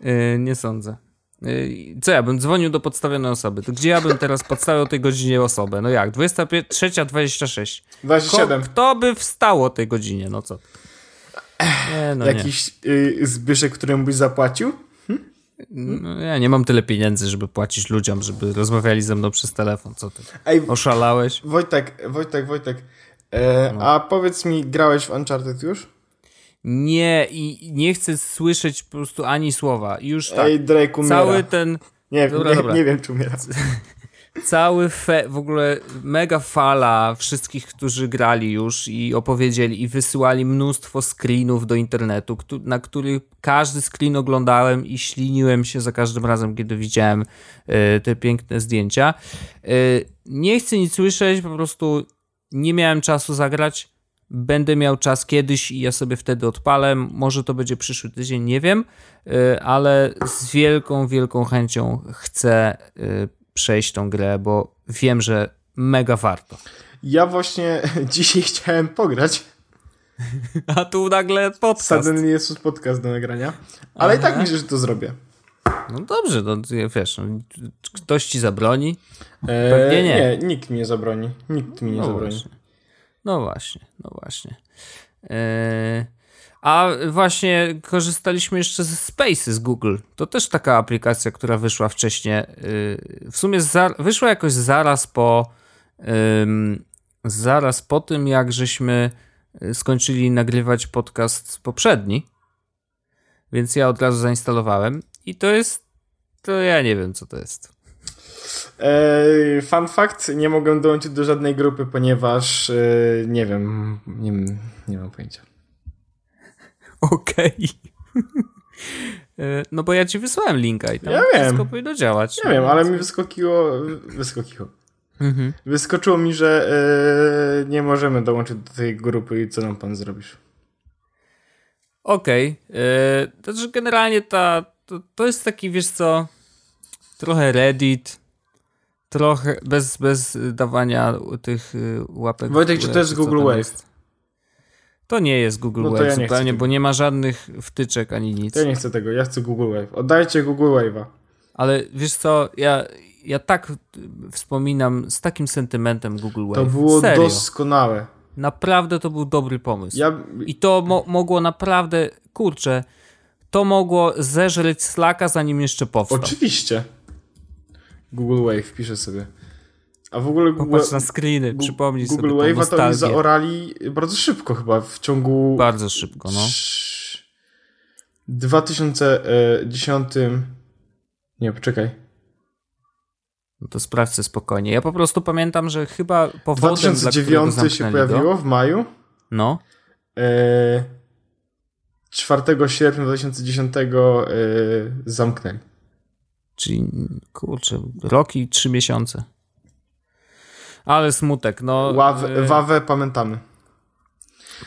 Yy, nie sądzę. Yy, co ja bym dzwonił do podstawionej osoby? To gdzie ja bym teraz podstawiał tej godzinie osobę? No jak? 23.26. 27. Kto by wstało o tej godzinie? No co? Nie, no Jakiś nie. Yy, Zbyszek, któremu byś zapłacił? No, ja nie mam tyle pieniędzy, żeby płacić ludziom, żeby rozmawiali ze mną przez telefon. Co ty? Ej, Oszalałeś? Wojtek, Wojtek, Wojtek. E, no. A powiedz mi, grałeś w Uncharted już? Nie, i nie chcę słyszeć po prostu ani słowa. Już tak. Ej, Drake umiera. Cały ten. Nie, dobra, nie, dobra. nie wiem, czy umiera. cały fe, w ogóle mega fala wszystkich, którzy grali już i opowiedzieli i wysyłali mnóstwo screenów do internetu, na których każdy screen oglądałem i śliniłem się za każdym razem, kiedy widziałem y, te piękne zdjęcia. Y, nie chcę nic słyszeć, po prostu nie miałem czasu zagrać. Będę miał czas kiedyś i ja sobie wtedy odpalę. Może to będzie przyszły tydzień, nie wiem, y, ale z wielką, wielką chęcią chcę przejść tą grę, bo wiem, że mega warto. Ja właśnie dzisiaj chciałem pograć. A tu nagle podcast. Suddenly jest podcast do nagrania. Ale Aha. i tak myślę, że to zrobię. No dobrze, no wiesz, no, ktoś ci zabroni? Eee, Pewnie nie. Nie, nikt mi nie zabroni. Nikt mi nie no zabroni. Właśnie. No właśnie, no właśnie. Eee, a właśnie korzystaliśmy jeszcze ze Space z Google. To też taka aplikacja, która wyszła wcześniej. Y, w sumie wyszła jakoś zaraz po zaraz po tym, jak żeśmy y, skończyli nagrywać podcast poprzedni. Więc ja od razu zainstalowałem i to jest to ja nie wiem co to jest. Eee, fun fact, nie mogę dołączyć do żadnej grupy, ponieważ e, nie wiem, nie, nie mam pojęcia. Okej. Okay. No bo ja ci wysłałem linka i tam ja wszystko powinno działać. Ja wiem, ale mi wyskokiło, wyskokiło. Mhm. Wyskoczyło mi, że yy, nie możemy dołączyć do tej grupy i co nam pan zrobisz? Okej. Okay. Yy, to znaczy generalnie ta, to, to jest taki, wiesz co, trochę Reddit, trochę bez, bez dawania tych łapek. Wojtek, czy to jest Google Wave? To nie jest Google no Wave ja zupełnie, bo nie ma żadnych wtyczek ani nic. Ja nie chcę tego, ja chcę Google Wave. Oddajcie Google Wave'a. Ale wiesz co, ja, ja tak wspominam z takim sentymentem Google Wave. To było Serio. doskonałe. Naprawdę to był dobry pomysł. Ja... I to mo mogło naprawdę, kurczę, to mogło zeżreć Slacka zanim jeszcze powstał. Oczywiście. Google Wave, piszę sobie. A w ogóle Google, Popatrz na screeny, przypomnij Google sobie Wave'a to oni zaorali bardzo szybko chyba, w ciągu... Bardzo szybko, no. 2010... Nie, poczekaj. No to sprawdźcie spokojnie. Ja po prostu pamiętam, że chyba powodem, 2009 się pojawiło w maju. No. E, 4 sierpnia 2010 e, zamknęli. Czyli, kurczę, rok i trzy miesiące. Ale smutek, no. Ławę, y wawę pamiętamy.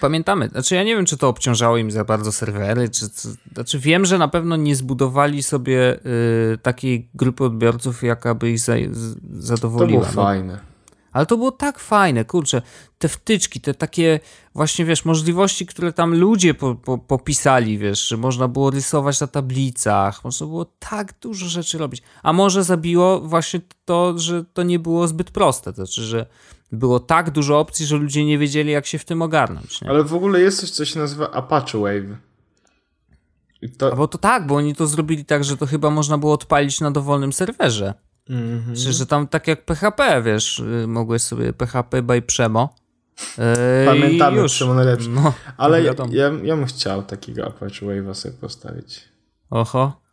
Pamiętamy. Znaczy, ja nie wiem, czy to obciążało im za bardzo serwery, czy. Znaczy, wiem, że na pewno nie zbudowali sobie y, takiej grupy odbiorców, jaka by ich za, zadowoliła. To było no. fajne. Ale to było tak fajne, kurczę, te wtyczki, te takie właśnie, wiesz, możliwości, które tam ludzie po, po, popisali, wiesz, że można było rysować na tablicach, można było tak dużo rzeczy robić. A może zabiło właśnie to, że to nie było zbyt proste, to znaczy, że było tak dużo opcji, że ludzie nie wiedzieli, jak się w tym ogarnąć. Nie? Ale w ogóle jest coś, co się nazywa Apache Wave. To... bo to tak, bo oni to zrobili tak, że to chyba można było odpalić na dowolnym serwerze. Mm -hmm. Że, tam tak jak PHP, wiesz, y, mogłeś sobie PHP by Przemo. Yy, Pamiętamy już. Przemo najlepszy. No, Ale ja, ja, ja bym chciał takiego Apache Wave'a sobie postawić. Oho.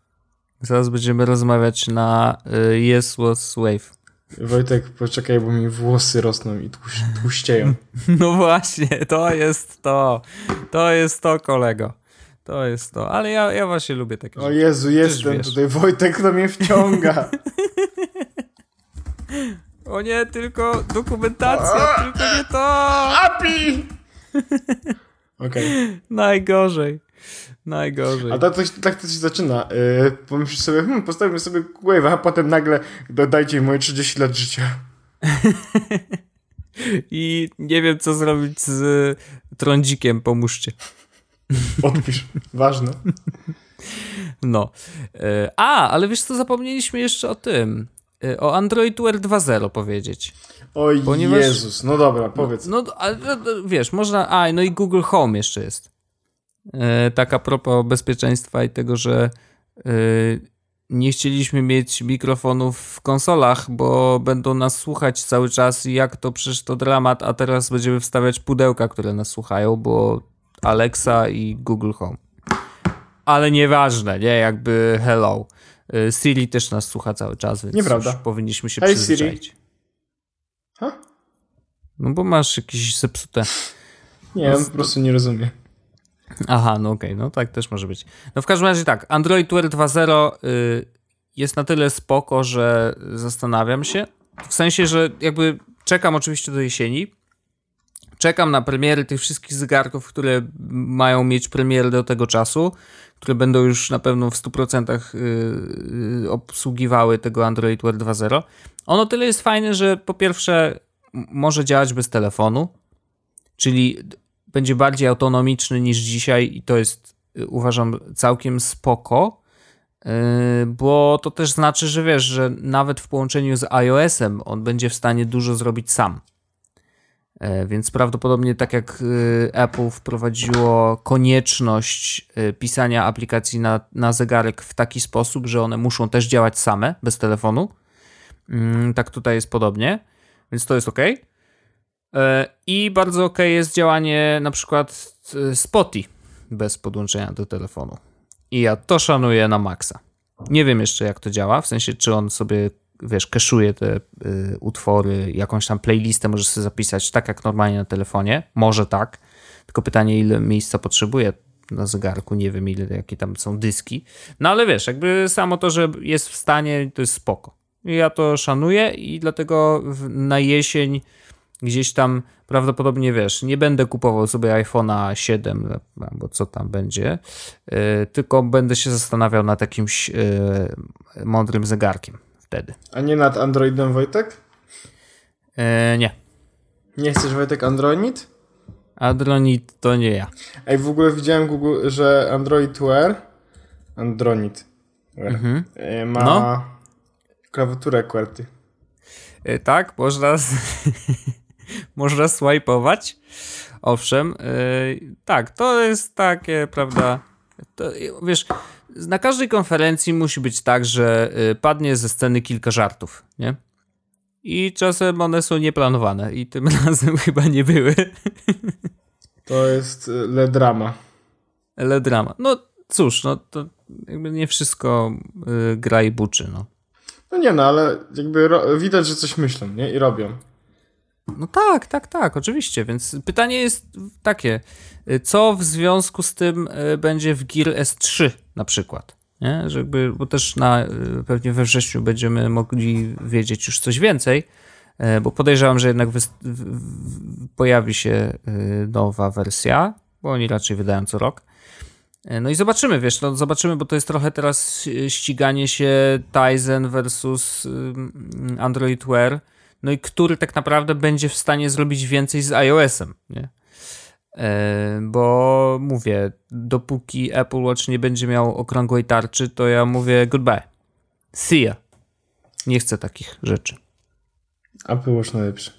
Zaraz będziemy rozmawiać na y, Yes Was Wave. Wojtek, poczekaj, bo mi włosy rosną i tłuś, tłuścieją. No właśnie, to jest to. To jest to, kolego. To jest to. Ale ja, ja właśnie lubię takie O Jezu, jestem tutaj. Wojtek, kto mnie wciąga. O nie, tylko dokumentacja, tylko nie to! API! Okej. Okay. Najgorzej. Najgorzej. A tak to, tak to się zaczyna. Yy, pomyślisz sobie, hmm, postawimy sobie Wave, a potem nagle dodajcie moje 30 lat życia. I nie wiem, co zrobić z trądzikiem, pomóżcie. Odpisz. Ważne. No. E, a, ale wiesz co, zapomnieliśmy jeszcze o tym. O Android Wear 2.0 powiedzieć. Oj Ponieważ, Jezus, no dobra, powiedz. No, ale no, wiesz, można, a no i Google Home jeszcze jest. E, tak a propos bezpieczeństwa i tego, że e, nie chcieliśmy mieć mikrofonów w konsolach, bo będą nas słuchać cały czas i jak to przecież to dramat, a teraz będziemy wstawiać pudełka, które nas słuchają, bo Alexa i Google Home. Ale nieważne, nie? Jakby hello. Y, Siri też nas słucha cały czas, więc Nieprawda. powinniśmy się hey, przyzwyczaić. Siri. No bo masz jakieś zepsute... Nie, on po prostu nie rozumie. Aha, no okej, okay, no tak też może być. No w każdym razie tak, Android Wear 2.0 y, jest na tyle spoko, że zastanawiam się. W sensie, że jakby czekam oczywiście do jesieni. Czekam na premiery tych wszystkich zegarków, które mają mieć premiery do tego czasu które będą już na pewno w 100% y, y, obsługiwały tego Android Wear 2.0. Ono tyle jest fajne, że po pierwsze może działać bez telefonu, czyli będzie bardziej autonomiczny niż dzisiaj i to jest y, uważam całkiem spoko, bo to też znaczy, że wiesz, że nawet w połączeniu z iOS-em on będzie w stanie dużo zrobić sam. E, więc prawdopodobnie tak jak e, Apple wprowadziło konieczność e, pisania aplikacji na, na zegarek w taki sposób, że one muszą też działać same, bez telefonu, mm, tak tutaj jest podobnie, więc to jest ok. I bardzo ok jest działanie na przykład Spotify bez podłączenia do telefonu. I ja to szanuję na maksa. Nie wiem jeszcze jak to działa, w sensie czy on sobie wiesz, keszuje te y, utwory, jakąś tam playlistę możesz sobie zapisać tak jak normalnie na telefonie. Może tak. Tylko pytanie, ile miejsca potrzebuje na zegarku, nie wiem ile, jakie tam są dyski. No ale wiesz, jakby samo to, że jest w stanie, to jest spoko. Ja to szanuję i dlatego na jesień gdzieś tam prawdopodobnie wiesz, nie będę kupował sobie iPhone'a 7 albo co tam będzie, yy, tylko będę się zastanawiał nad jakimś yy, mądrym zegarkiem wtedy. A nie nad Androidem Wojtek? Yy, nie. Nie chcesz Wojtek Android? Android to nie ja. Ej, w ogóle widziałem Google, że Android Wear Android Wear mhm. ma no. klawiaturę QWERTY. Tak, można można swipe'ować. Owszem, yy, tak, to jest takie, prawda, to, wiesz, na każdej konferencji musi być tak, że yy, padnie ze sceny kilka żartów, nie? I czasem one są nieplanowane i tym razem chyba nie były. To jest y, le drama. Le drama. No cóż, no to jakby nie wszystko yy, gra i buczy, no. No nie no, ale jakby widać, że coś myślą, nie? I robią. No tak, tak, tak, oczywiście. Więc pytanie jest takie, co w związku z tym e, będzie w Gear S3 na przykład? Nie? Żeby, bo też na, e, pewnie we wrześniu będziemy mogli wiedzieć już coś więcej, bo podejrzewam, że jednak pojawi się nowa wersja, bo oni raczej wydają co rok. No i zobaczymy, wiesz, no zobaczymy, bo to jest trochę teraz ściganie się Tizen versus Android Wear no i który tak naprawdę będzie w stanie zrobić więcej z iOS-em, nie? E, bo mówię, dopóki Apple Watch nie będzie miał okrągłej tarczy, to ja mówię goodbye. See ya. Nie chcę takich rzeczy. Apple Watch najlepszy.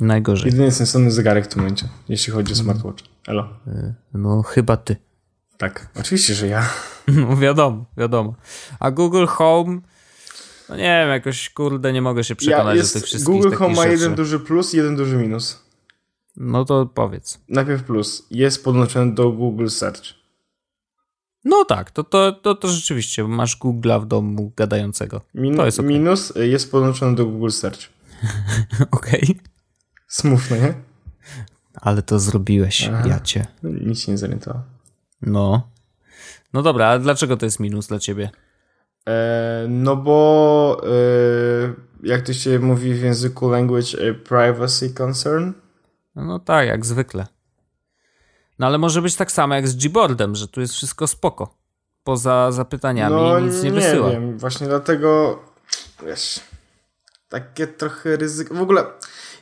Najgorzej. Jedyny sensowny zegarek w tym momencie, jeśli chodzi o smartwatch. Elo. E, no chyba ty. Tak, oczywiście, że ja. No wiadomo, wiadomo. A Google Home no nie wiem, jakoś kurde nie mogę się przekonać ja jest, do tych wszystkich Google Home ma jeden duży plus i jeden duży minus. No to powiedz. Najpierw plus. Jest podłączony do Google Search. No tak, to, to, to, to rzeczywiście, masz Google'a w domu gadającego. Min to jest okay. Minus jest podłączony do Google Search. Okej. Okay. Smutno, nie? Ale to zrobiłeś, Aha. ja cię. Nic się nie zorientował. No. No dobra, a dlaczego to jest minus dla ciebie? E, no bo e, jak to się mówi w języku language e, privacy concern? No, no tak, jak zwykle. No ale może być tak samo jak z Gboardem, że tu jest wszystko spoko. Poza zapytaniami no, nic nie, nie wysyła. Nie wiem, właśnie dlatego wiesz, takie trochę ryzyko. W ogóle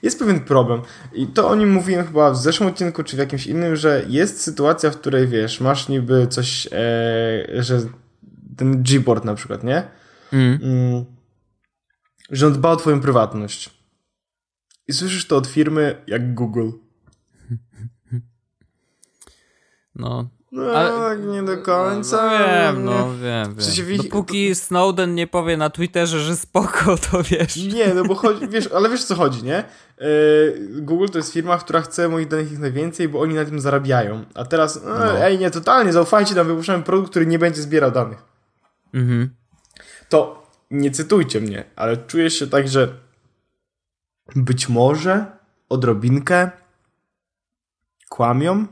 jest pewien problem i to o nim mówiłem chyba w zeszłym odcinku czy w jakimś innym, że jest sytuacja, w której wiesz, masz niby coś, e, że ten Gboard na przykład, nie? Mm. Mm, że on dba o twoją prywatność. I słyszysz to od firmy jak Google. No. No, ale, nie do końca. No, wiem, no wiem, wiem. Dopóki Snowden nie powie na Twitterze, że spoko, to wiesz. Nie, no bo chodzi, wiesz, ale wiesz co chodzi, nie? Yy, Google to jest firma, która chce moich danych jak najwięcej, bo oni na tym zarabiają. A teraz, no, no. ej, nie, totalnie, zaufajcie nam, wypuszczamy produkt, który nie będzie zbierał danych. Mhm. To nie cytujcie mnie, ale czuję się tak, że być może odrobinkę kłamią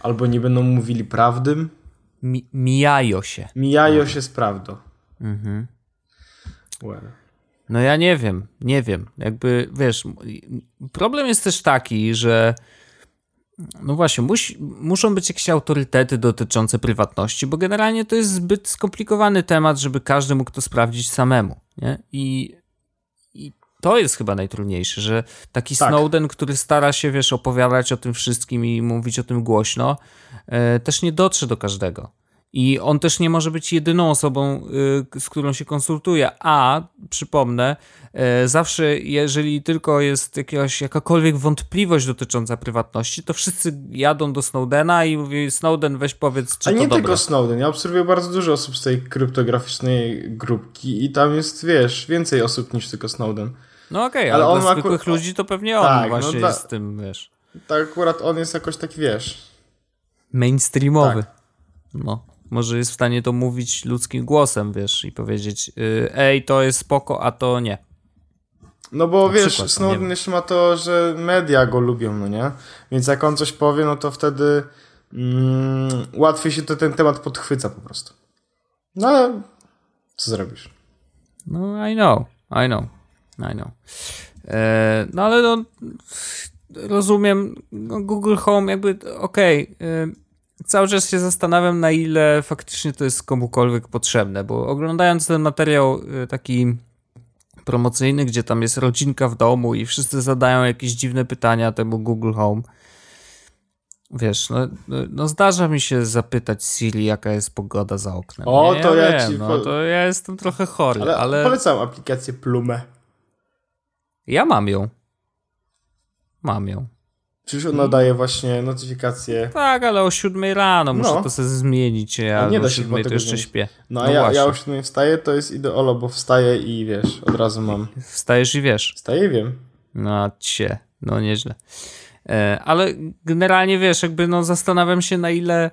albo nie będą mówili prawdy. Mi mijają się. Mijają się z prawdą. Mhm. Well. No ja nie wiem, nie wiem. Jakby, wiesz, problem jest też taki, że no właśnie, musi, muszą być jakieś autorytety dotyczące prywatności, bo generalnie to jest zbyt skomplikowany temat, żeby każdy mógł to sprawdzić samemu. Nie? I, I to jest chyba najtrudniejsze, że taki tak. Snowden, który stara się, wiesz, opowiadać o tym wszystkim i mówić o tym głośno, e, też nie dotrze do każdego. I on też nie może być jedyną osobą, y, z którą się konsultuje. A przypomnę, y, zawsze jeżeli tylko jest jakaś, jakakolwiek wątpliwość dotycząca prywatności, to wszyscy jadą do Snowdena i mówi Snowden weź powiedz, czy A to nie dobre. tylko Snowden. Ja obserwuję bardzo dużo osób z tej kryptograficznej grupki i tam jest, wiesz, więcej osób niż tylko Snowden. No okej, okay, ale, ale on dla zwykłych ludzi to pewnie on tak, no właśnie no jest tym, wiesz. Tak akurat on jest jakoś taki, wiesz... Mainstreamowy. Tak. No może jest w stanie to mówić ludzkim głosem, wiesz, i powiedzieć, y, ej, to jest spoko, a to nie. No bo Na wiesz, przykład, Snowden jeszcze ma to, że media go lubią, no nie? Więc jak on coś powie, no to wtedy mm, łatwiej się to ten temat podchwyca po prostu. No ale co zrobisz? No, I know, I know, I know. E, no ale no, rozumiem, no, Google Home jakby, okej, okay, cały czas się zastanawiam, na ile faktycznie to jest komukolwiek potrzebne, bo oglądając ten materiał y, taki promocyjny, gdzie tam jest rodzinka w domu i wszyscy zadają jakieś dziwne pytania temu Google Home. Wiesz, no, no, no zdarza mi się zapytać Siri, jaka jest pogoda za oknem. O, to ja, ja wiem, ci... no, to ja jestem trochę chory, ale, ale... Polecam aplikację Plumę. Ja mam ją. Mam ją. Czyż ona daje właśnie notyfikacje? Tak, ale o 7 rano muszę no. to sobie zmienić. Ja nie da się 7 to jeszcze zmienić. śpię. No, no a ja, ja o 7 wstaję, to jest ideolo, bo wstaję i wiesz, od razu mam. Wstajesz i wiesz. Wstaję i wiem. No cie, no nieźle. E, ale generalnie wiesz, jakby no zastanawiam się na ile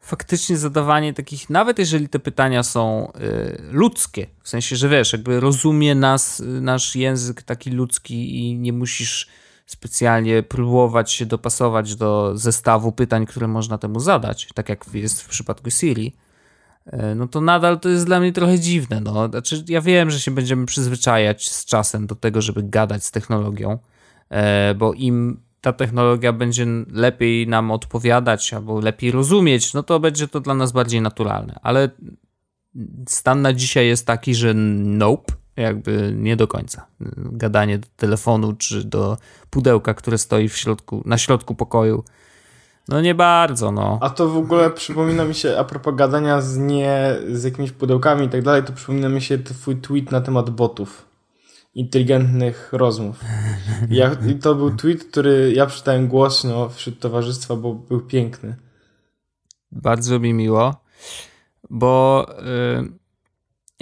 faktycznie zadawanie takich, nawet jeżeli te pytania są y, ludzkie, w sensie, że wiesz, jakby rozumie nas, nasz język taki ludzki i nie musisz specjalnie próbować się dopasować do zestawu pytań, które można temu zadać, tak jak jest w przypadku Siri, e, no to nadal to jest dla mnie trochę dziwne. No. Znaczy, ja wiem, że się będziemy przyzwyczajać z czasem do tego, żeby gadać z technologią, e, bo im ta technologia będzie lepiej nam odpowiadać albo lepiej rozumieć, no to będzie to dla nas bardziej naturalne. Ale stan na dzisiaj jest taki, że nope, jakby nie do końca. Gadanie do telefonu czy do pudełka, które stoi w środku, na środku pokoju. No nie bardzo, no. A to w ogóle przypomina mi się, a propos gadania z nie, z jakimiś pudełkami i tak dalej, to przypomina mi się twój tweet na temat botów. Inteligentnych rozmów. Ja, I to był tweet, który ja przeczytałem głośno wśród towarzystwa, bo był piękny. Bardzo mi miło, bo... Yy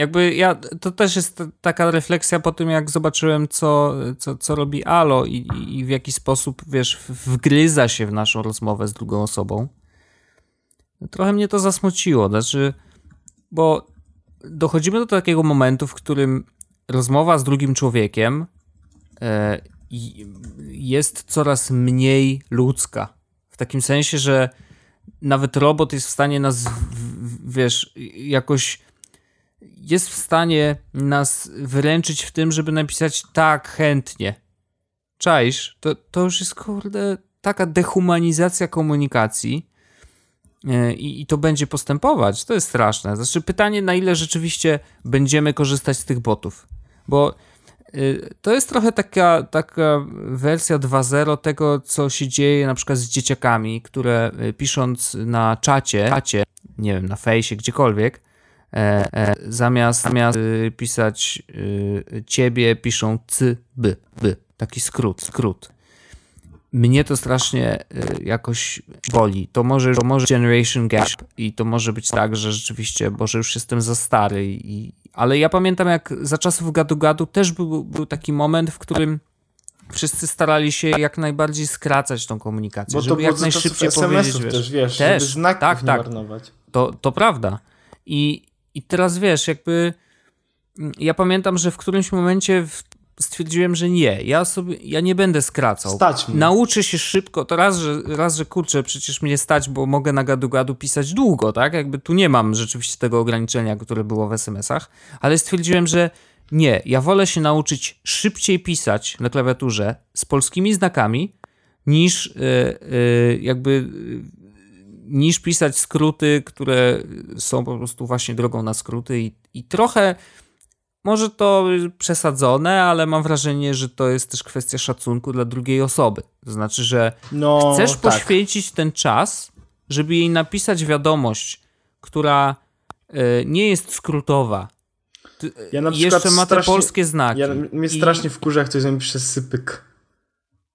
jakby ja, to też jest taka refleksja po tym, jak zobaczyłem, co, co, co robi Alo i, i w jaki sposób, wiesz, wgryza się w naszą rozmowę z drugą osobą. Trochę mnie to zasmuciło, znaczy, bo dochodzimy do takiego momentu, w którym rozmowa z drugim człowiekiem e, jest coraz mniej ludzka. W takim sensie, że nawet robot jest w stanie nas, wiesz, jakoś jest w stanie nas wyręczyć w tym, żeby napisać tak chętnie. Czaisz? To, to już jest kurde taka dehumanizacja komunikacji e, i, i to będzie postępować. To jest straszne. Znaczy pytanie, na ile rzeczywiście będziemy korzystać z tych botów. Bo y, to jest trochę taka, taka wersja 2.0 tego, co się dzieje na przykład z dzieciakami, które y, pisząc na czacie, czacie nie wiem, na fejsie, gdziekolwiek, E, e, zamiast, zamiast y, pisać y, ciebie, piszą c, b, b. Taki skrót, skrót. Mnie to strasznie y, jakoś boli. To może, to może generation gap i to może być tak, że rzeczywiście, bo że już jestem za stary. I, ale ja pamiętam, jak za czasów gadu-gadu też był, był taki moment, w którym wszyscy starali się jak najbardziej skracać tą komunikację, bo żeby jak najszybciej powiedzieć. Wiesz, też, wiesz, też, żeby znaków tak, nie tak. marnować. To, to prawda. I, i teraz wiesz, jakby mm, ja pamiętam, że w którymś momencie stwierdziłem, że nie, ja sobie, ja nie będę skracał. Stać mnie. Nauczę się szybko, to raz, że, raz, że kurczę, przecież mnie stać, bo mogę na gadu-gadu pisać długo, tak? Jakby tu nie mam rzeczywiście tego ograniczenia, które było w SMS-ach, ale stwierdziłem, że nie, ja wolę się nauczyć szybciej pisać na klawiaturze z polskimi znakami, niż yy, yy, jakby niż pisać skróty, które są po prostu właśnie drogą na skróty i, i trochę może to przesadzone, ale mam wrażenie, że to jest też kwestia szacunku dla drugiej osoby. To znaczy, że no, chcesz tak. poświęcić ten czas, żeby jej napisać wiadomość, która y, nie jest skrótowa. Ja na jeszcze ma te polskie znaki. Ja, mnie strasznie I... wkurza, jak ktoś napisze sypyk.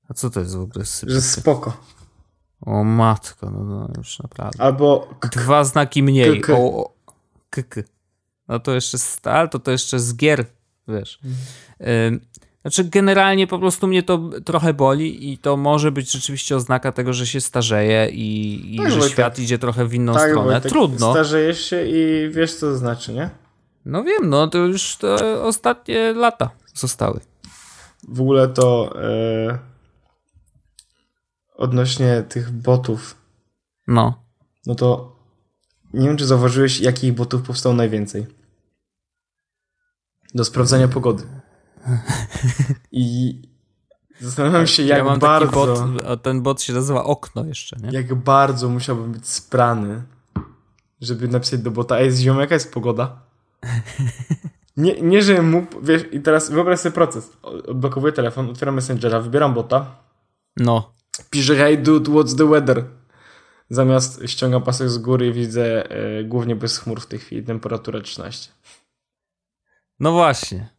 A co to jest w ogóle sypyk? Że spoko. O matko, no, no już naprawdę. Albo dwa znaki mniej. K -k. O, k -k. No to jeszcze stal, to to jeszcze z gier, wiesz. Mhm. Znaczy generalnie po prostu mnie to trochę boli i to może być rzeczywiście oznaka tego, że się starzeje i, i tak, że Wojtek. świat idzie trochę w inną tak, stronę. Wojtek, Trudno. Starzejesz się i wiesz co to znaczy, nie? No wiem, no to już te ostatnie lata zostały. W ogóle to... Yy odnośnie tych botów. No. No to nie wiem, czy zauważyłeś, jakich botów powstało najwięcej. Do sprawdzania pogody. I zastanawiam się, jak ja bardzo... Bot, a ten bot się nazywa Okno jeszcze, nie? Jak bardzo musiałbym być sprany, żeby napisać do bota, ej, ziomek, jaka jest pogoda? Nie, nie, że mógł, wiesz, i teraz wyobraź sobie proces. Odblokowuję telefon, otwieram Messengera, wybieram bota. No. Piszę, hey dude, what's the weather? Zamiast ściągam pasek z góry i widzę e, głównie bez chmur w tej chwili, temperatura 13. No właśnie.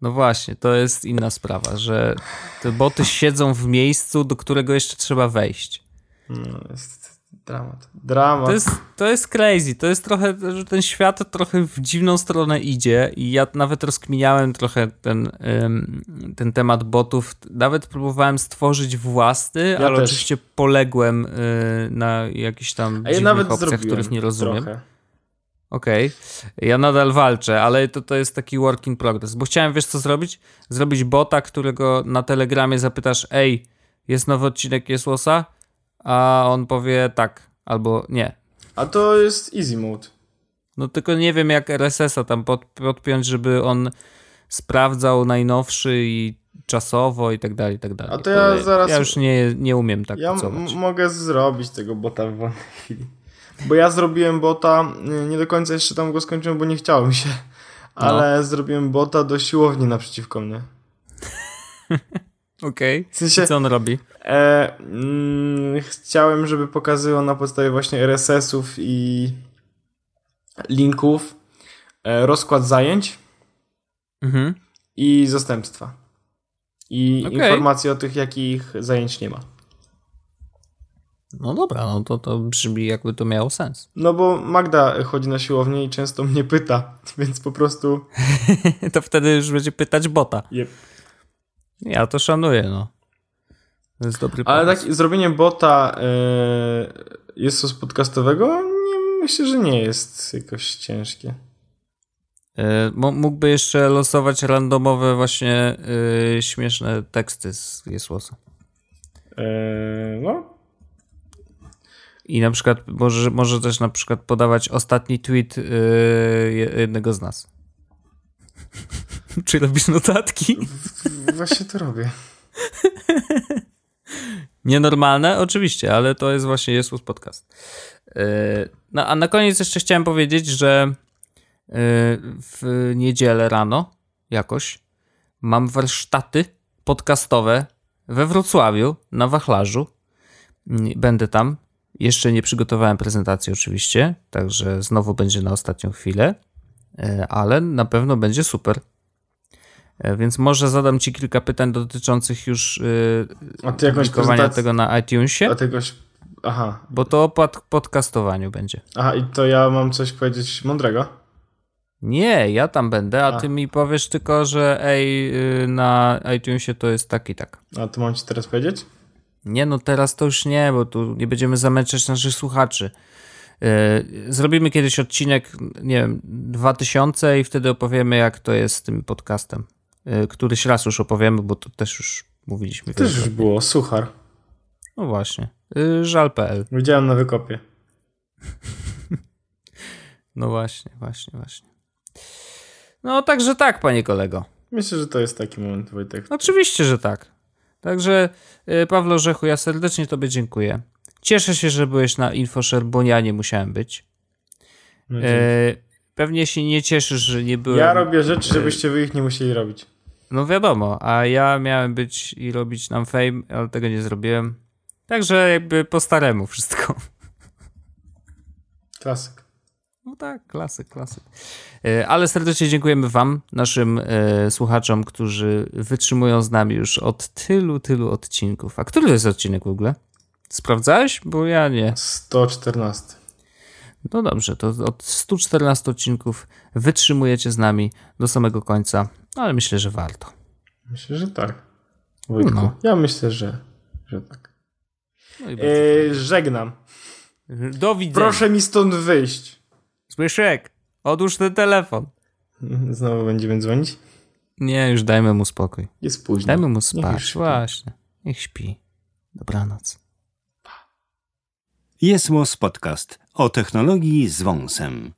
No właśnie, to jest inna sprawa, że te boty siedzą w miejscu, do którego jeszcze trzeba wejść. No, jest dramat. Dramat. To jest, to jest crazy. To jest trochę, że ten świat trochę w dziwną stronę idzie i ja nawet rozkminiałem trochę ten, ten temat botów. Nawet próbowałem stworzyć własny, ja ale też. oczywiście poległem y, na jakichś tam A ja nawet opcjach, których nie rozumiem. Trochę. Okej, okay. ja nadal walczę, ale to, to jest taki work in progress, bo chciałem, wiesz co zrobić? Zrobić bota, którego na telegramie zapytasz, ej, jest nowy odcinek Jesłosa? A on powie tak, albo nie. A to jest easy mode. No tylko nie wiem jak RSS-a tam pod, podpiąć, żeby on sprawdzał najnowszy i czasowo i tak dalej, i tak dalej. A to ja zaraz... Ja już nie, nie umiem tak Ja mogę zrobić tego bota w wolnej chwili. Bo ja zrobiłem bota, y, nie do końca jeszcze tam go skończyłem, bo nie chciałem się, ale no. zrobiłem bota do siłowni naprzeciwko mnie. Okej. Okay. W sensie, co on robi? E, mm, chciałem, żeby pokazywał na podstawie właśnie RSS-ów i linków e, rozkład zajęć mhm. i zastępstwa. I okay. informacje o tych, jakich zajęć nie ma. No dobra, no to, to brzmi jakby to miało sens. No bo Magda chodzi na siłownię i często mnie pyta, więc po prostu... to wtedy już będzie pytać bota. Yep. Ja to szanuję, no. To jest dobry Ale tak, zrobienie bota yy, jest to z podcastowego? Nie, myślę, że nie jest jakoś ciężkie. Yy, mógłby jeszcze losować randomowe właśnie yy, śmieszne teksty z Jesłosa. Yy, no, i na przykład może, może też na przykład podawać ostatni tweet yy, jednego z nas. Czy robisz notatki? Właśnie to robię. Nienormalne? Oczywiście, ale to jest właśnie Jesus Podcast. Yy, no a na koniec jeszcze chciałem powiedzieć, że yy, w niedzielę rano jakoś mam warsztaty podcastowe we Wrocławiu na wachlarzu. Będę tam jeszcze nie przygotowałem prezentacji oczywiście, także znowu będzie na ostatnią chwilę, e, ale na pewno będzie super. E, więc może zadam Ci kilka pytań dotyczących już e, ty publikowania tego na iTunesie. A tegoś... Aha. Bo to o pod podcastowaniu będzie. Aha, i to ja mam coś powiedzieć mądrego? Nie, ja tam będę, a, a, ty mi powiesz tylko, że ej, y, na iTunesie to jest tak i tak. A to mam ci teraz powiedzieć? Nie, no teraz to już nie, bo tu nie będziemy zamęczać naszych słuchaczy. E, zrobimy kiedyś odcinek, nie wiem, 2000 i wtedy opowiemy, jak to jest z tym podcastem. E, któryś raz już opowiemy, bo to też już mówiliśmy. Też już było, suchar. No właśnie. E, żal.pl. Widziałem na wykopie. no właśnie, właśnie, właśnie. No także tak, panie kolego. Myślę, że to jest taki moment, Wojtek. Oczywiście, że tak. Także y, Pawlo Rzechu, ja serdecznie Tobie dziękuję. Cieszę się, że byłeś na InfoShare, bo ja nie musiałem być. No, e, pewnie się nie cieszysz, że nie byłem. Ja robię rzeczy, żebyście wy ich nie musieli robić. No wiadomo, a ja miałem być i robić nam fame, ale tego nie zrobiłem. Także jakby po staremu wszystko. Klasyk. No tak, klasyk, klasyk. E, ale serdecznie dziękujemy Wam, naszym e, słuchaczom, którzy wytrzymują z nami już od tylu, tylu odcinków. A który to jest odcinek w ogóle? Sprawdzałeś? Bo ja nie. 114. No dobrze, to od 114 odcinków wytrzymujecie z nami do samego końca, ale myślę, że warto. Myślę, że tak. Wojtku, no. ja myślę, że, że tak. No e, żegnam. Do widzenia. Proszę mi stąd wyjść. Zbyszek, odłóż ten telefon. Znowu będziemy dzwonić? Nie, już dajmy mu spokój. Jest późno. Dajmy mu spać, właśnie. Niech śpi. Dobranoc. Jest Podcast o technologii z wąsem.